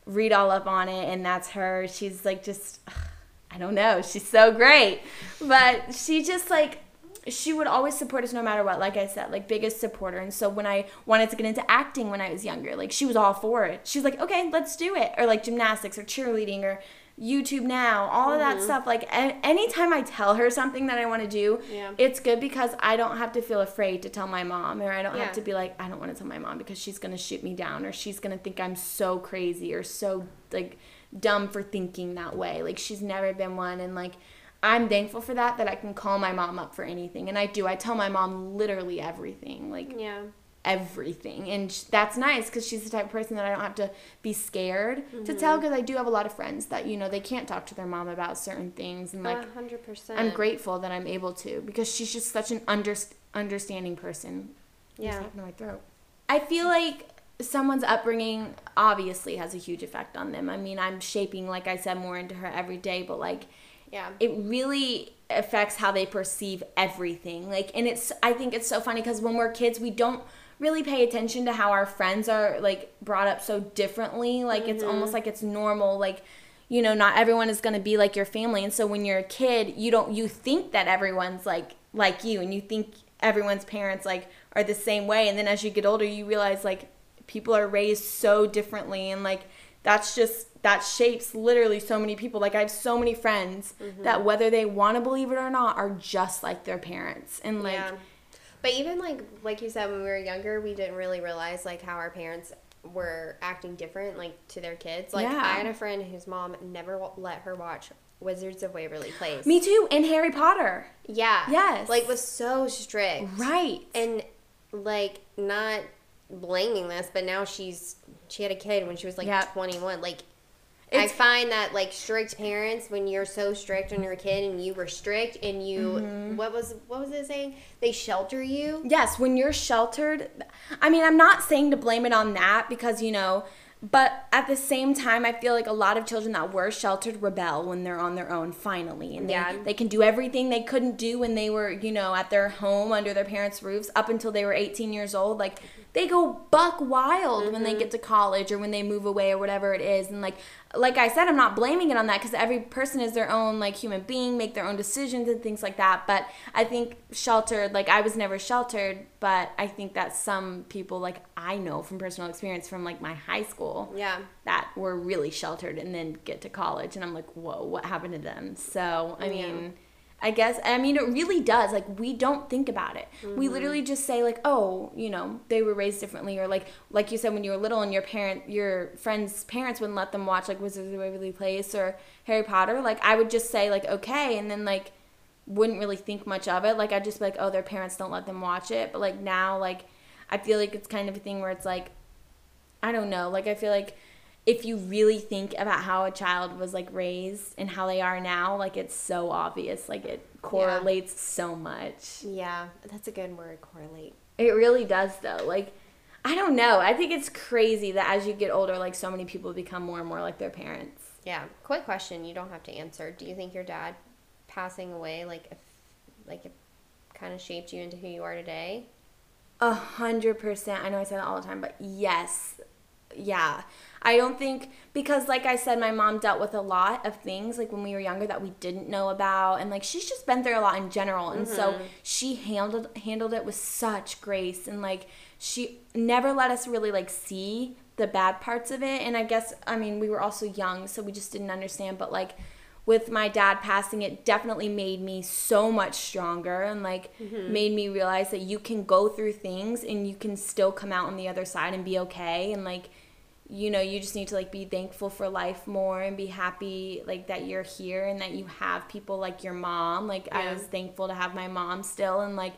read all up on it, and that's her. She's like just. I don't know. She's so great. But she just like she would always support us no matter what. Like I said, like biggest supporter. And so when I wanted to get into acting when I was younger, like she was all for it. She was like, "Okay, let's do it." Or like gymnastics or cheerleading or YouTube now, all of that mm-hmm. stuff. Like a- anytime I tell her something that I want to do, Yeah. it's good because I don't have to feel afraid to tell my mom or I don't Yeah. have to be like I don't want to tell my mom because she's going to shoot me down or she's going to think I'm so crazy or so like dumb for thinking that way. Like she's never been one and like I'm thankful for that that I can call my mom up for anything and I do. I tell my mom literally everything. Like Yeah. Everything and sh- that's nice because she's the type of person that i don't have to be scared to Mm-hmm. tell because i do have a lot of friends that you know they can't talk to their mom about certain things and like A hundred percent. i'm grateful that i'm able to because she's just such an under- understanding person Yeah. to my throat i feel like someone's upbringing obviously has a huge effect on them i mean i'm shaping like i said more into her every day but like Yeah. it really affects how they perceive everything like and it's i think it's so funny because when we're kids we don't really pay attention to how our friends are like brought up so differently. Like it's mm-hmm. almost like it's normal like you know not everyone is going to be like your family. And so when you're a kid you don't you think that everyone's like like you and you think everyone's parents like are the same way. And then as you get older you realize like people are raised so differently. And like that's just that shapes literally so many people. Like i have so many friends mm-hmm. that whether they want to believe it or not are just like their parents. And like yeah. But even like like you said when we were younger, we didn't really realize like how our parents were acting different like to their kids. Like Yeah. I had a friend whose mom never let her watch Wizards of Waverly Place. me too and harry potter Yeah. Yes. Like was so strict. right And like not blaming this, but now she's she had a kid when she was like Yep. 21. Like I find that like strict parents when you're so strict on your kid and you were strict and you Mm-hmm. what was what was it saying? They shelter you. Yes, when you're sheltered, I mean, I'm not saying to blame it on that because, you know, but at the same time, I feel like a lot of children that were sheltered rebel when they're on their own finally. And they, Yeah. they can do everything they couldn't do when they were, you know, at their home under their parents' roofs up until they were 18 years old. Like, they go buck wild when they mm-hmm. get to college or when they move away or whatever it is. And, like, like I said, I'm not blaming it on that because every person is their own, like, human being, make their own decisions and things like that. But I think sheltered, like, I was never sheltered, but I think that some people, like, I know from personal experience from, like, my high school Yeah. that were really sheltered and then get to college and I'm like, whoa, what happened to them? So, I Yeah. mean, I guess, I mean, it really does. Like, we don't think about it. Mm-hmm. We literally just say, like, oh, you know, they were raised differently. Or, like, like you said, when you were little and your parent, your friends' parents wouldn't let them watch, like, Wizards of Waverly Place or Harry Potter. Like, I would just say, like, okay. And then, like, wouldn't really think much of it. Like, I'd just be like, oh, their parents don't let them watch it. But, like, now, like, I feel like it's kind of a thing where it's like, I don't know. Like I feel like if you really think about how a child was like raised and how they are now, like it's so obvious. Like it correlates so much. Yeah. That's a good word, correlate. It really does though. Like I don't know. I think it's crazy that as you get older, like so many people become more and more like their parents. Yeah. Quick question, you don't have to answer. Do you think your dad passing away like if like it kind of shaped you into who you are today? A hundred percent. I know I say that all the time, but yes, yeah. I don't think because like I said, my mom dealt with a lot of things like when we were younger that we didn't know about, and like she's just been through a lot in general, and so mm-hmm. she handled handled it with such grace, and like she never let us really like see the bad parts of it, and I guess I mean we were also young, so we just didn't understand, but like with my dad passing it definitely made me so much stronger and like mm-hmm. made me realize that you can go through things and you can still come out on the other side and be okay. And like you know you just need to like be thankful for life more and be happy like that you're here and that you have people like your mom. Like i was thankful to have my mom still and like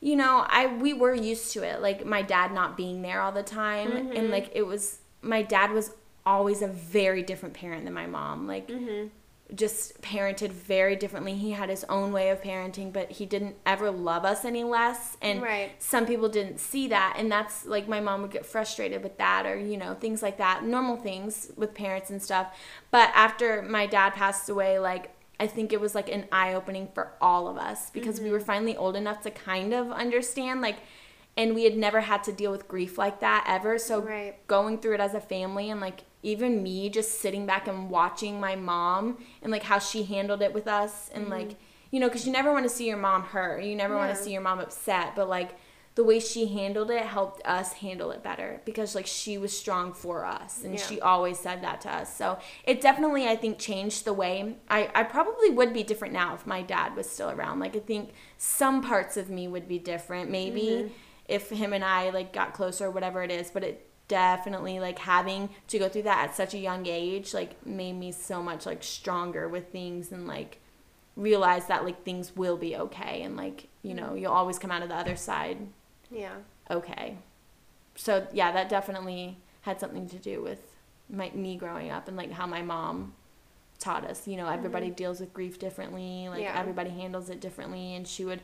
you know i we were used to it like my dad not being there all the time. And mm-hmm. like it was my dad was always a very different parent than my mom. Like mm-hmm. Just parented very differently. He had his own way of parenting, but he didn't ever love us any less. And Right. some people didn't see that. And that's like my mom would get frustrated with that or, you know, things like that. Normal things with parents and stuff. But after my dad passed away, like, I think it was like an eye opening for all of us because we were mm-hmm. finally old enough to kind of understand, like, and we had never had to deal with grief like that ever. So Right. going through it as a family and like even me just sitting back and watching my mom and like how she handled it with us and mm-hmm. like you know because you never want to see your mom hurt you never want to see your mom upset but like the way she handled it helped us handle it better because like she was strong for us and Yeah. she always said that to us. So it definitely i think changed the way i i probably would be different now if my dad was still around. Like i think some parts of me would be different. Maybe mm-hmm. if him and i like got closer or whatever it is but it definitely like having to go through that at such a young age like made me so much like stronger with things and like realize that like things will be okay and like you know mm-hmm. you'll always come out of the other side Yeah. okay so yeah that definitely had something to do with my me growing up and like how my mom taught us you know everybody mm-hmm. deals with grief differently like Yeah. everybody handles it differently and she would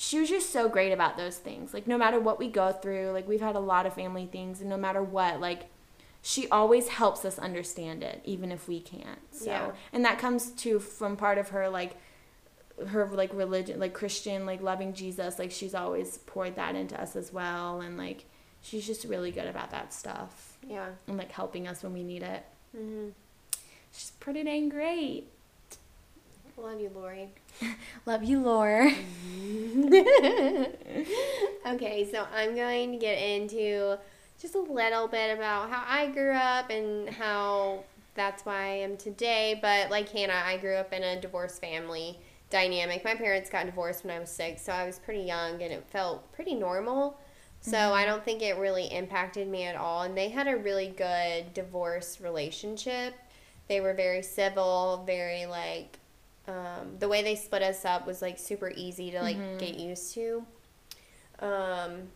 she was just so great about those things. Like no matter what we go through like we've had a lot of family things and no matter what like she always helps us understand it even if we can't so. Yeah. and that comes to from part of her like her like religion like christian like loving jesus like she's always poured that into us as well and like she's just really good about that stuff. Yeah. and like helping us when we need it. Hmm she's pretty dang great Love you, Lori. love you Laura. okay, so I'm going to get into just a little bit about how I grew up and how that's why I am today. But like Hannah, I grew up in a divorced family dynamic. My parents got divorced when I was six, so I was pretty young and it felt pretty normal. So mm-hmm. I don't think it really impacted me at all. And they had a really good divorce relationship. They were very civil, very like um, the way they split us up was like super easy to like get used to. Um,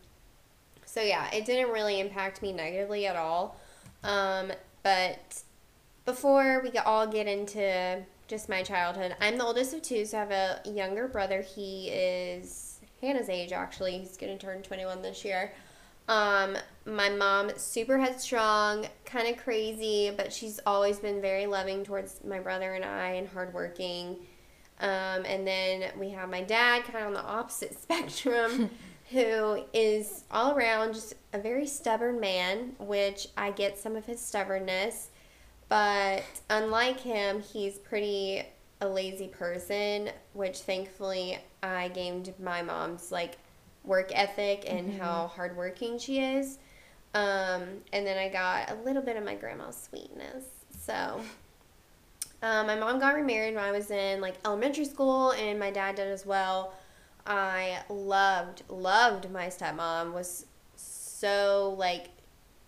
so yeah, it didn't really impact me negatively at all. Um, but before we all get into just my childhood, I'm the oldest of two, so I have a younger brother. He is Hannah's age actually. He's gonna turn 21 this year. Um, my mom super headstrong, kind of crazy, but she's always been very loving towards my brother and I, and hardworking. Um, and then we have my dad, kind of on the opposite spectrum, who is all around just a very stubborn man, which I get some of his stubbornness. But unlike him, he's pretty a lazy person, which thankfully I gained my mom's like work ethic and how hardworking she is. Um, and then I got a little bit of my grandma's sweetness. So um, my mom got remarried when I was in like elementary school, and my dad did as well. I loved, loved my stepmom. Was so like,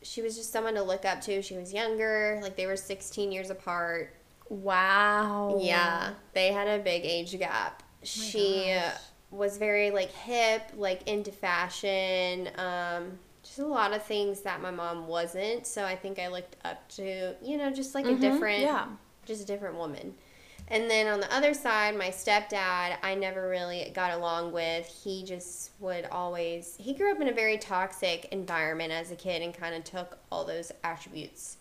she was just someone to look up to. She was younger, like they were 16 years apart. Wow. Yeah, they had a big age gap. she gosh. Was very like hip, like into fashion, um, just a lot of things that my mom wasn't. So I think I looked up to, you know, just like a Mhm, different, yeah. just a different woman. And then on the other side, my stepdad, I never really got along with. He just would always, he grew up in a very toxic environment as a kid and kind of took all those attributes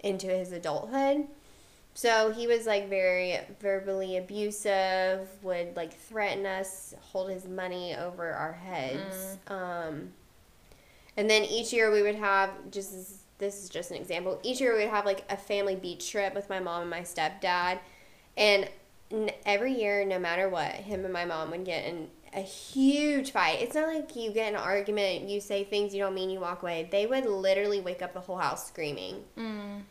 into his adulthood. So he was like very verbally abusive, would like threaten us, hold his money over our heads. Um, And then each year we would have just this is just an example. Each year we would have like a family beach trip with my mom and my stepdad, and n- every year, no matter what, him and my mom would get in a huge fight. It's not like you get in an argument, you say things you don't mean, you walk away. They would literally wake up the whole house screaming. Mm.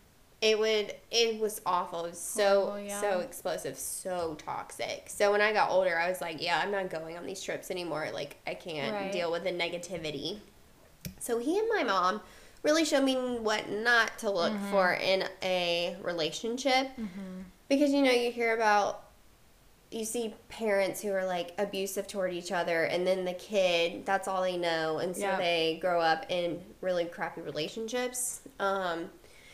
It would. It was awful. It was so Horrible, yeah. so explosive, so toxic. So when I got older, I was like, yeah, I'm not going on these trips anymore. Like I can't Right. deal with the negativity. So he and my mom really showed me what not to look Mm-hmm. for in a relationship. Because you know, you hear about you see parents who are like abusive toward each other and then the kid that's all they know and so they grow up in really crappy relationships um,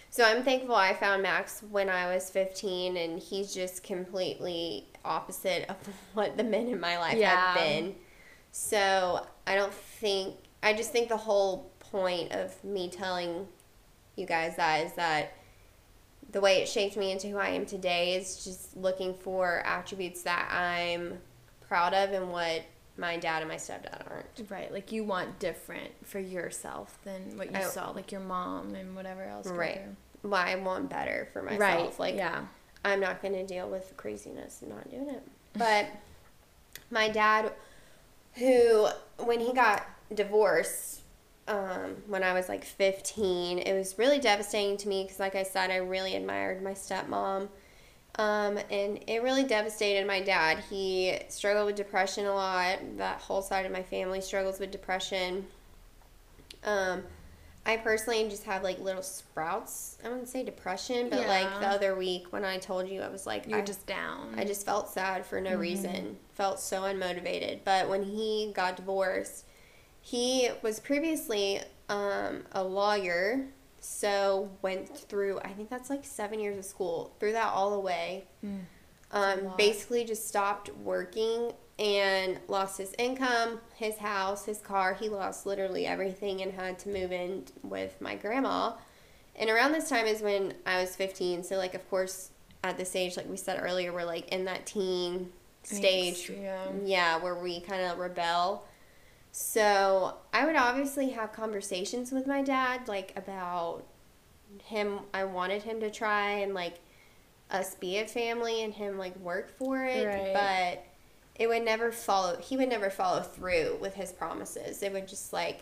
so i'm thankful i found max when i was 15 and he's just completely opposite of what the men in my life Yeah. have been so i don't think i just think the whole point of me telling you guys that is that the way it shaped me into who I am today is just looking for attributes that I'm proud of and what my dad and my stepdad aren't. Right, like you want different for yourself than what you saw, like your mom and whatever else. Right. through. Well, I want better for myself. Right. Like yeah. I'm not going to deal with craziness and not doing it. But my dad, who, when he got divorced, um, when I was like 15, it was really devastating to me because, like I said, I really admired my stepmom. Um, and it really devastated my dad. He struggled with depression a lot. That whole side of my family struggles with depression. Um, I personally just have like little sprouts. I wouldn't say depression, but like the other week when I told you, I was like, You're I, just down. I just felt sad for Mm-hmm. no reason. Felt so unmotivated. But when he got divorced, he was previously um, a lawyer, so went through. I think that's like seven years of school. Threw that all away. Mm. Um, basically, just stopped working and lost his income, his house, his car. He lost literally everything and had to move in with my grandma. And around this time is when I was 15. So, like, of course, at this age, like we said earlier, we're like in that teen stage. Yeah. Yeah, where we kind of rebel. So, I would obviously have conversations with my dad, like, about him. I wanted him to try and, like, us be a family and him, like, work for it. Right. But it would never follow, he would never follow through with his promises. It would just, like,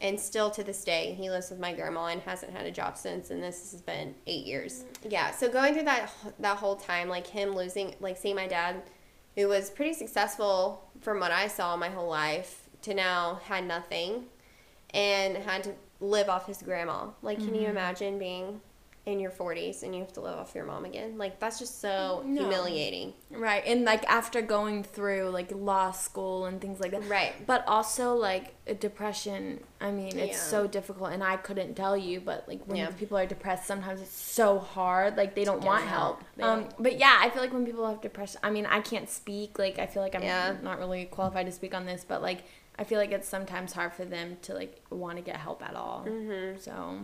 and still to this day, he lives with my grandma and hasn't had a job since, and this has been eight years. Mm. Yeah, so going through that that whole time, like him losing, like seeing my dad, who was pretty successful from what I saw my whole life, to now had nothing, and had to live off his grandma. Like, can you imagine being in your forties and you have to live off your mom again? Like, that's just so No. humiliating. Right. And like after going through like law school and things like that. Right. But also like depression. I mean, it's Yeah. so difficult and I couldn't tell you, but like when Yeah. people are depressed, sometimes it's so hard. Like they don't get want help. help. Um but yeah, I feel like when people have depression, I mean, I can't speak. Like I feel like I'm Yeah. not really qualified to speak on this, but like I feel like it's sometimes hard for them to like want to get help at all. Mm-hmm. So,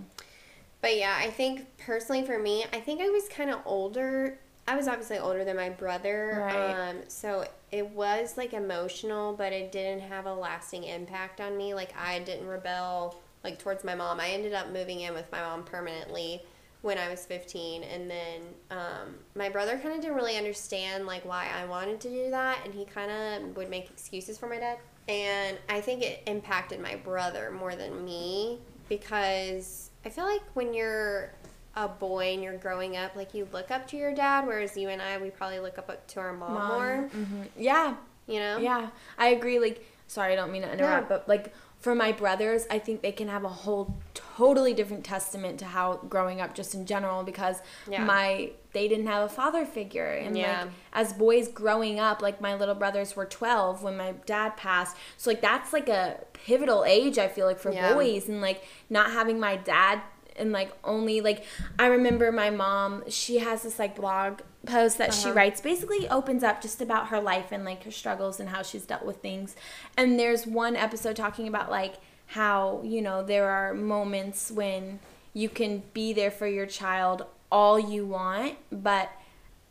But yeah, I think personally for me, I think I was kind of older. I was obviously older than my brother. Right. Um, so it was like emotional, but it didn't have a lasting impact on me. Like I didn't rebel like towards my mom. I ended up moving in with my mom permanently when I was 15 and then um, my brother kind of didn't really understand like why I wanted to do that and he kind of would make excuses for my dad and I think it impacted my brother more than me because I feel like when you're a boy and you're growing up like you look up to your dad whereas you and I we probably look up to our mom, more Mhm. yeah, you know Yeah, I agree. Like, sorry, I don't mean to interrupt, No. but like for my brothers, I think they can have a whole totally different testament to how growing up just in general because Yeah. my they didn't have a father figure and Yeah. like as boys growing up like my little brothers were 12 when my dad passed so like that's like a pivotal age i feel like for Yeah. boys and like not having my dad and like only like I remember my mom she has this like blog post that she Uh-huh. writes basically opens up just about her life and like her struggles and how she's dealt with things and there's one episode talking about like how you know there are moments when you can be there for your child all you want but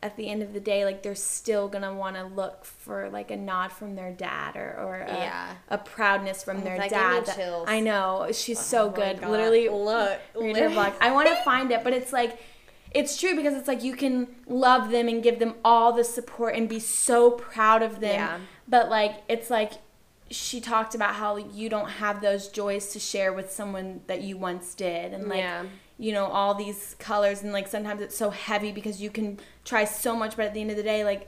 at the end of the day, like they're still gonna want to look for like a nod from their dad or or a, Yeah. a proudness from Oh, their that gave me dad. that-. I know she's so Oh my good. God. Literally, look, read her blog. I want to find it, but it's like. It's true because it's like you can love them and give them all the support and be so proud of them. Yeah. But like it's like she talked about how you don't have those joys to share with someone that you once did and like Yeah. You know all these colors and like sometimes it's so heavy because you can try so much but at the end of the day like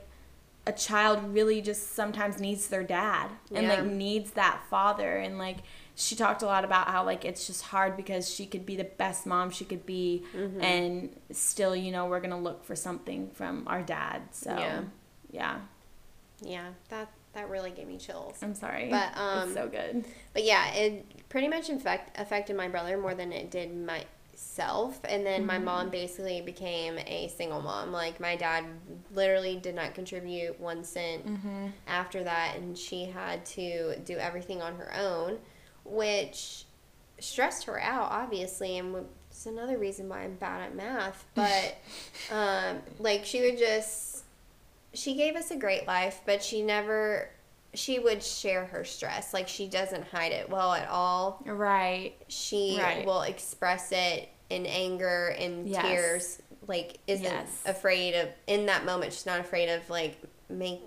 a child really just sometimes needs their dad and Yeah. like needs that father and like she talked a lot about how like it's just hard because she could be the best mom she could be Mm-hmm. and still you know we're gonna look for something from our dad so Yeah. yeah Yeah, that that really gave me chills. i'm sorry But, um, it's so good But yeah, it pretty much infect, affected my brother more than it did myself. And then my mom basically became a single mom. Like my dad literally did not contribute one cent after that, and she had to do everything on her own, which stressed her out, obviously, and it's another reason why I'm bad at math. But um, like she would just, she gave us a great life, but she never. She would share her stress. Like she doesn't hide it well at all. right She Right. will express it in anger and Yes. tears. Like isn't Yes. afraid of in that moment. She's not afraid of like make,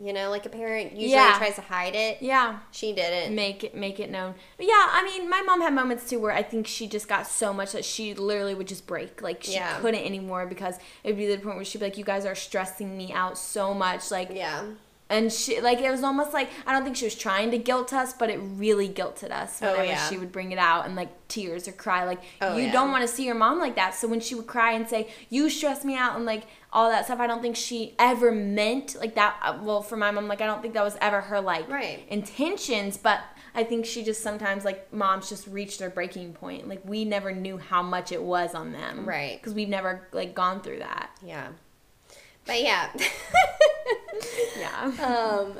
you know, like a parent usually Yeah. tries to hide it. yeah She didn't. make it make it known. But yeah, I mean, my mom had moments too where I think she just got so much that she literally would just break. Like she Yeah. couldn't anymore because it'd be the point where she'd be like, "You guys are stressing me out so much." Like, Yeah. And she like it was almost like I don't think she was trying to guilt us, but it really guilted us Oh, whenever yeah. she would bring it out and like tears or cry. Like Oh, you yeah. don't want to see your mom like that. So when she would cry and say, "You stress me out," and like all that stuff, I don't think she ever meant like that. uh, Well, for my mom, like I don't think that was ever her like Right. intentions, but I think she just sometimes like moms just reach their breaking point. Like we never knew how much it was on them, Right. Because we've never like gone through that. Yeah. But yeah. Yeah. um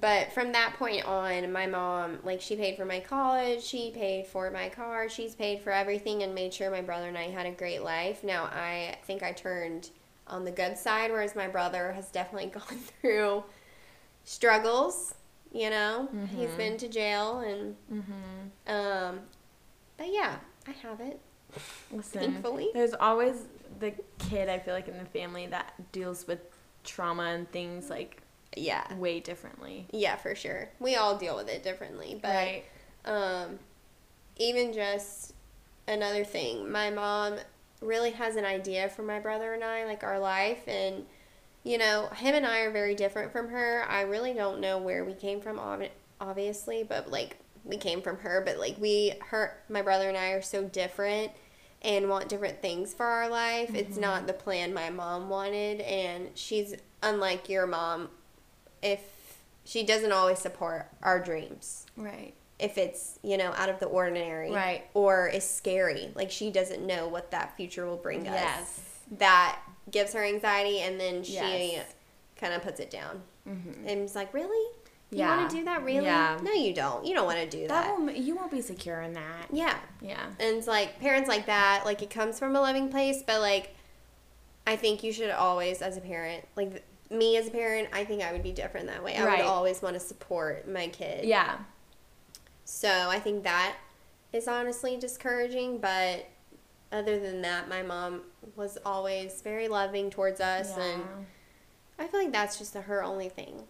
but from that point on my mom like she paid for my college she paid for my car she's paid for everything and made sure my brother and i had a great life now i think i turned on the good side whereas my brother has definitely gone through struggles you know he's been to jail and um but yeah i have it Listen, Thankfully. there's always the kid I feel like in the family that deals with trauma and things like yeah way differently. yeah for sure we all deal with it differently but right. um, even just another thing, my mom really has an idea for my brother and I, like our life, and you know, him and I are very different from her. I really don't know where we came from, ob- obviously, but like we came from her, but like we, her, my brother and I are so different and want different things for our life. It's not the plan my mom wanted, and she's unlike your mom. If she doesn't always support our dreams Right. if it's you know out of the ordinary Right. or is scary like she doesn't know what that future will bring us Yes. that gives her anxiety and then she Yes. kind of puts it down Mhm. and it's like really you want to do that really Yeah. no you don't you don't want to do that, That will you won't be secure in that. yeah Yeah. and it's like parents like that like it comes from a loving place but like i think you should always as a parent like me as a parent i think i would be different that way i Right. would always want to support my kid Yeah. So I think that is honestly discouraging, but other than that, my mom was always very loving towards us, and I feel like that's just her only thing.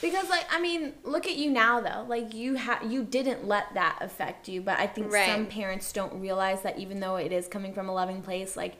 Because like I mean, look at you now though. Like you ha- you didn't let that affect you, but I think Right. some parents don't realize that even though it is coming from a loving place, like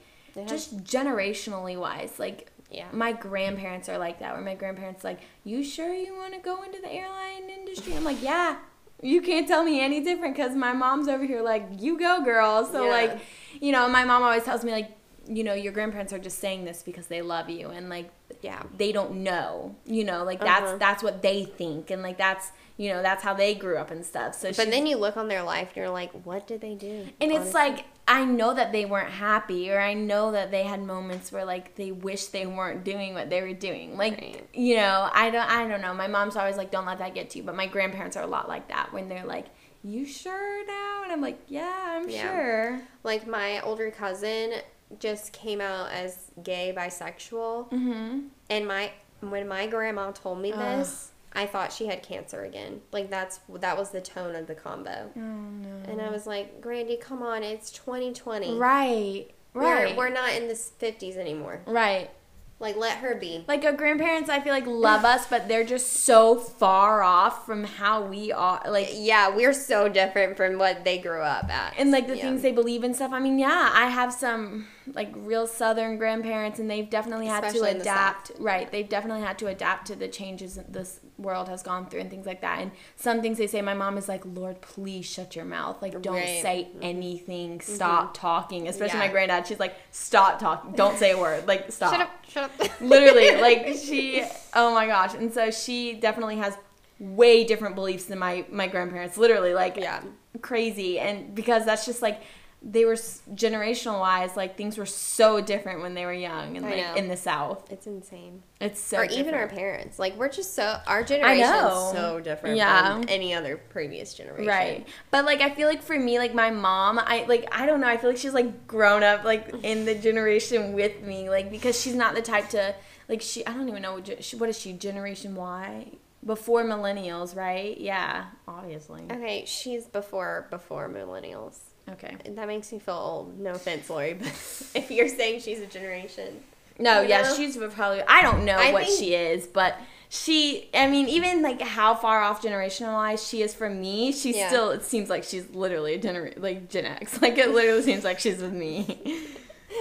just generationally wise, like Yeah. my grandparents are like that. Where my grandparents like, "You sure you want to go into the airline industry?" I'm like, "Yeah." You can't tell me any different because my mom's over here like, "You go, girl." So Yeah. like, you know, my mom always tells me like, you know, your grandparents are just saying this because they love you and like Yeah. they don't know you know like that's Uh-huh. that's what they think and like that's you know that's how they grew up and stuff so But then you look on their life and you're like, what did they do? and it's like i know that they weren't happy or i know that they had moments where like they wish they weren't doing what they were doing like Right. you know i don't i don't know my mom's always like don't let that get to you but my grandparents are a lot like that when they're like you sure now and i'm like yeah i'm Yeah. sure like my older cousin just came out as gay, bisexual, Mm-hmm. and my when my grandma told me Ugh. this, I thought she had cancer again. Like that's that was the tone of the combo, Oh no. and I was like, Grandy, come on, it's 2020. Right. Right. We're, we're not in the 50s anymore. right. Like, let her be. Like our grandparents, I feel like love us, but they're just so far off from how we are. Like Yeah, we're so different from what they grew up at. and like the Yeah. things they believe and stuff. I mean, yeah, I have some like real southern grandparents and they've definitely had Especially to the adapt. Right. They've definitely had to adapt to the changes this world has gone through and things like that. And some things they say my mom is like, "Lord, please shut your mouth. Like don't Right. say mm-hmm. anything. Mm-hmm. Stop talking." Especially my granddad. She's like, "Stop talking. Don't say a word. Like stop." Shut up, shut up. Literally, like she oh my gosh. And so she definitely has way different beliefs than my my grandparents. Literally, like Yeah. crazy and because that's just like they were generational wise like things were so different when they were young and I like know. in the south It's insane. it's so or even our parents. Like, we're just so, our generation is so different Yeah. from any other previous generation. right but like i feel like for me like my mom i like i don't know i feel like she's like grown up like in the generation with me like because she's not the type to like she i don't even know what, what is she generation y before millennials right yeah obviously Okay, she's before before millennials. Okay that makes me feel old. No offense, Lori, but if you're saying she's a generation. No, yeah, know? she's probably. I don't know I what think- she is, but she. I mean, even like how far off generational wise she is from me, she Yeah. still. It seems like she's literally a gener- like Gen X. Like it literally seems like she's with me.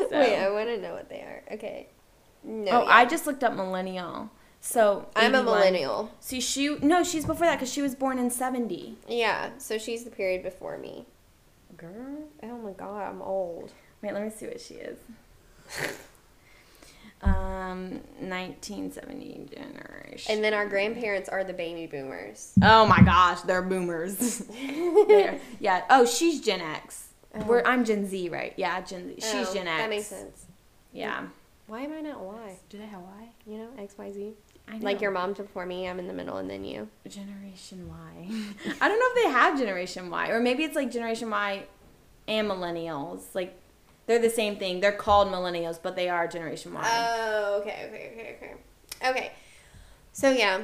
So- Wait, I want to know what they are. Okay. No. oh, yeah. I just looked up millennial. So I'm a millennial. See, she no, she's before that because she was born in seventy. Yeah, so she's the period before me. Girl, Oh my god, I'm old. wait, let me see what she is. Um, nineteen seventy generation. And then our grandparents are the baby boomers. Oh my gosh, they're boomers. They're- yeah. Oh, she's Gen X. Oh. We're, I'm Gen Z, right? Yeah, Gen Z. She's Oh, Gen X. That makes sense. Yeah. Why am I not Y? Do they have Y? You know, X, Y, Z. Like your mom's before me, I'm in the middle, and then you. Generation Y. I don't know if they have Generation Y, or maybe it's like Generation Y and Millennials. Like they're the same thing. They're called Millennials, but they are Generation Y. Oh, okay, okay, okay, okay. Okay. So yeah,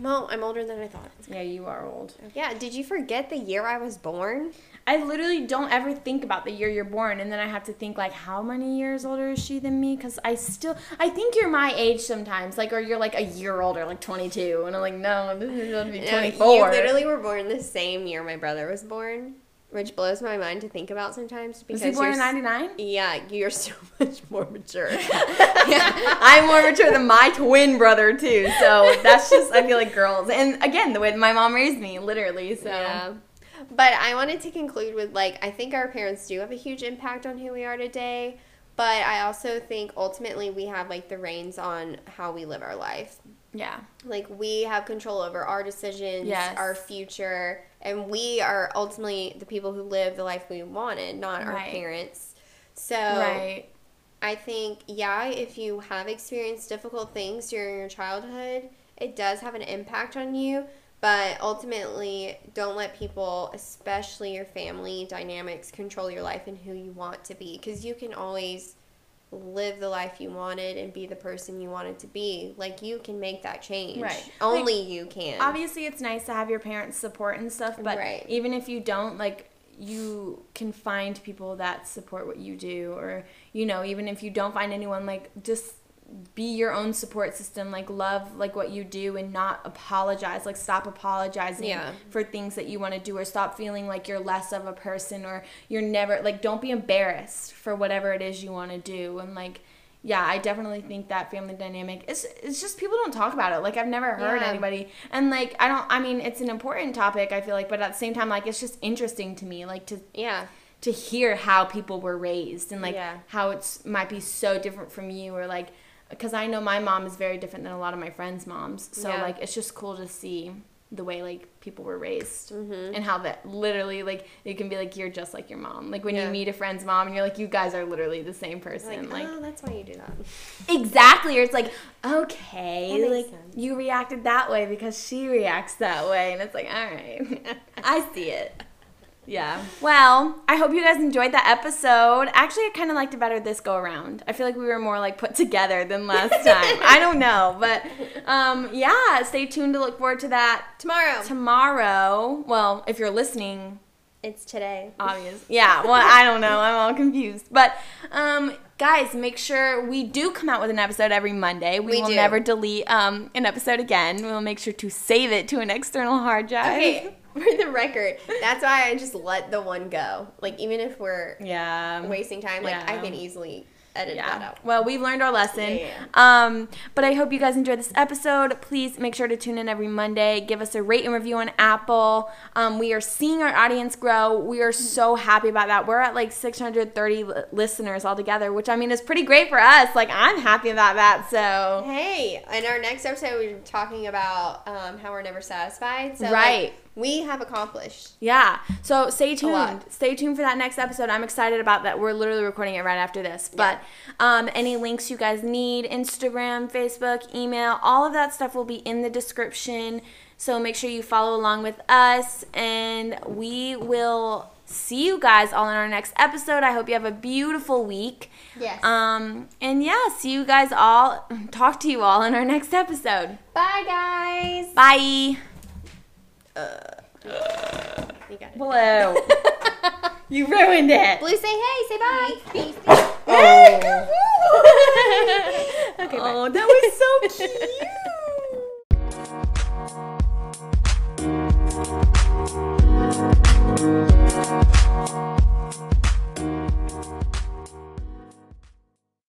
well, I'm older than I thought. yeah, you are old. Yeah, did you forget the year I was born? I literally don't ever think about the year you're born, and then I have to think like, how many years older is she than me? Because I still, I think you're my age sometimes, like, or you're like a year older, like 22, and I'm like, no, this is going to be No, 24. You literally were born the same year my brother was born, which blows my mind to think about sometimes because was he born in you're '99? Yeah, you're so much more mature. yeah, I'm more mature than my twin brother too. So that's just I feel like girls, and again the way that my mom raised me, literally. So Yeah. But I wanted to conclude with like I think our parents do have a huge impact on who we are today, but I also think ultimately we have like the reins on how we live our life. yeah, Like we have control over our decisions, Yes. our future, and we are ultimately the people who live the life we wanted, not our parents. So right, I think, yeah, if you have experienced difficult things during your childhood, it does have an impact on you. But ultimately, don't let people, especially your family dynamics, control your life and who you want to be. Because you can always live the life you wanted and be the person you wanted to be. Like, you can make that change. Right. Only you can. obviously it's nice to have your parents' support and stuff, but Right. even if you don't, like you can find people that support what you do, or you know, even if you don't find anyone, like just be your own support system like love like what you do and not apologize like stop apologizing Yeah. for things that you want to do or stop feeling like you're less of a person or you're never like don't be embarrassed for whatever it is you want to do and like yeah i definitely think that family dynamic is it's just people don't talk about it like i've never heard Yeah. anybody and like i don't i mean it's an important topic i feel like but at the same time like it's just interesting to me like to yeah. to hear how people were raised and like Yeah. how it's might be so different from you or like because I know my mom is very different than a lot of my friends' moms. So Yeah. like it's just cool to see the way like people were raised Mm-hmm. and how that literally like it can be like you're just like your mom. Like when Yeah. you meet a friend's mom and you're like you guys are literally the same person. Like, Like, oh, that's why you do that. exactly. Or it's like okay, like sense. you reacted that way because she reacts that way, and it's like all right, I see it. Yeah. Well, I hope you guys enjoyed that episode. Actually, I kind of liked it better this go around. I feel like we were more like put together than last time. I don't know, but um, yeah. Stay tuned to look forward to that Tomorrow. tomorrow. Well, if you're listening, it's today. obvious. Yeah. Well, I don't know. I'm all confused. But um, guys, make sure we do come out with an episode every Monday. We, We will do. never delete um, an episode again. We'll make sure to save it to an external hard drive. Okay, for the record, that's why I just let the one go. Like even if we're Yeah. wasting time, like I can easily edit that out. Well, we've learned our lesson. Yeah, Um, but I hope you guys enjoyed this episode. Please make sure to tune in every Monday. Give us a rate and review on Apple. Um, we are seeing our audience grow. We are so happy about that. We're at like 630 li- listeners altogether, which I mean is pretty great for us. Like I'm happy about that. So Hey, in our next episode, we're talking about um, how we're never satisfied. So like, Right. We have accomplished. yeah. So stay tuned. Stay tuned for that next episode. I'm excited about that. We're literally recording it right after this. But um, any links you guys need, Instagram, Facebook, email, all of that stuff will be in the description. So make sure you follow along with us, and we will see you guys all in our next episode. I hope you have a beautiful week. Yes. Um, and yeah, see you guys all. Talk to you all in our next episode. Bye, guys. Bye. Uh, you got it. You ruined it. Blue, say hey, say bye. oh. okay, oh, that was so cute.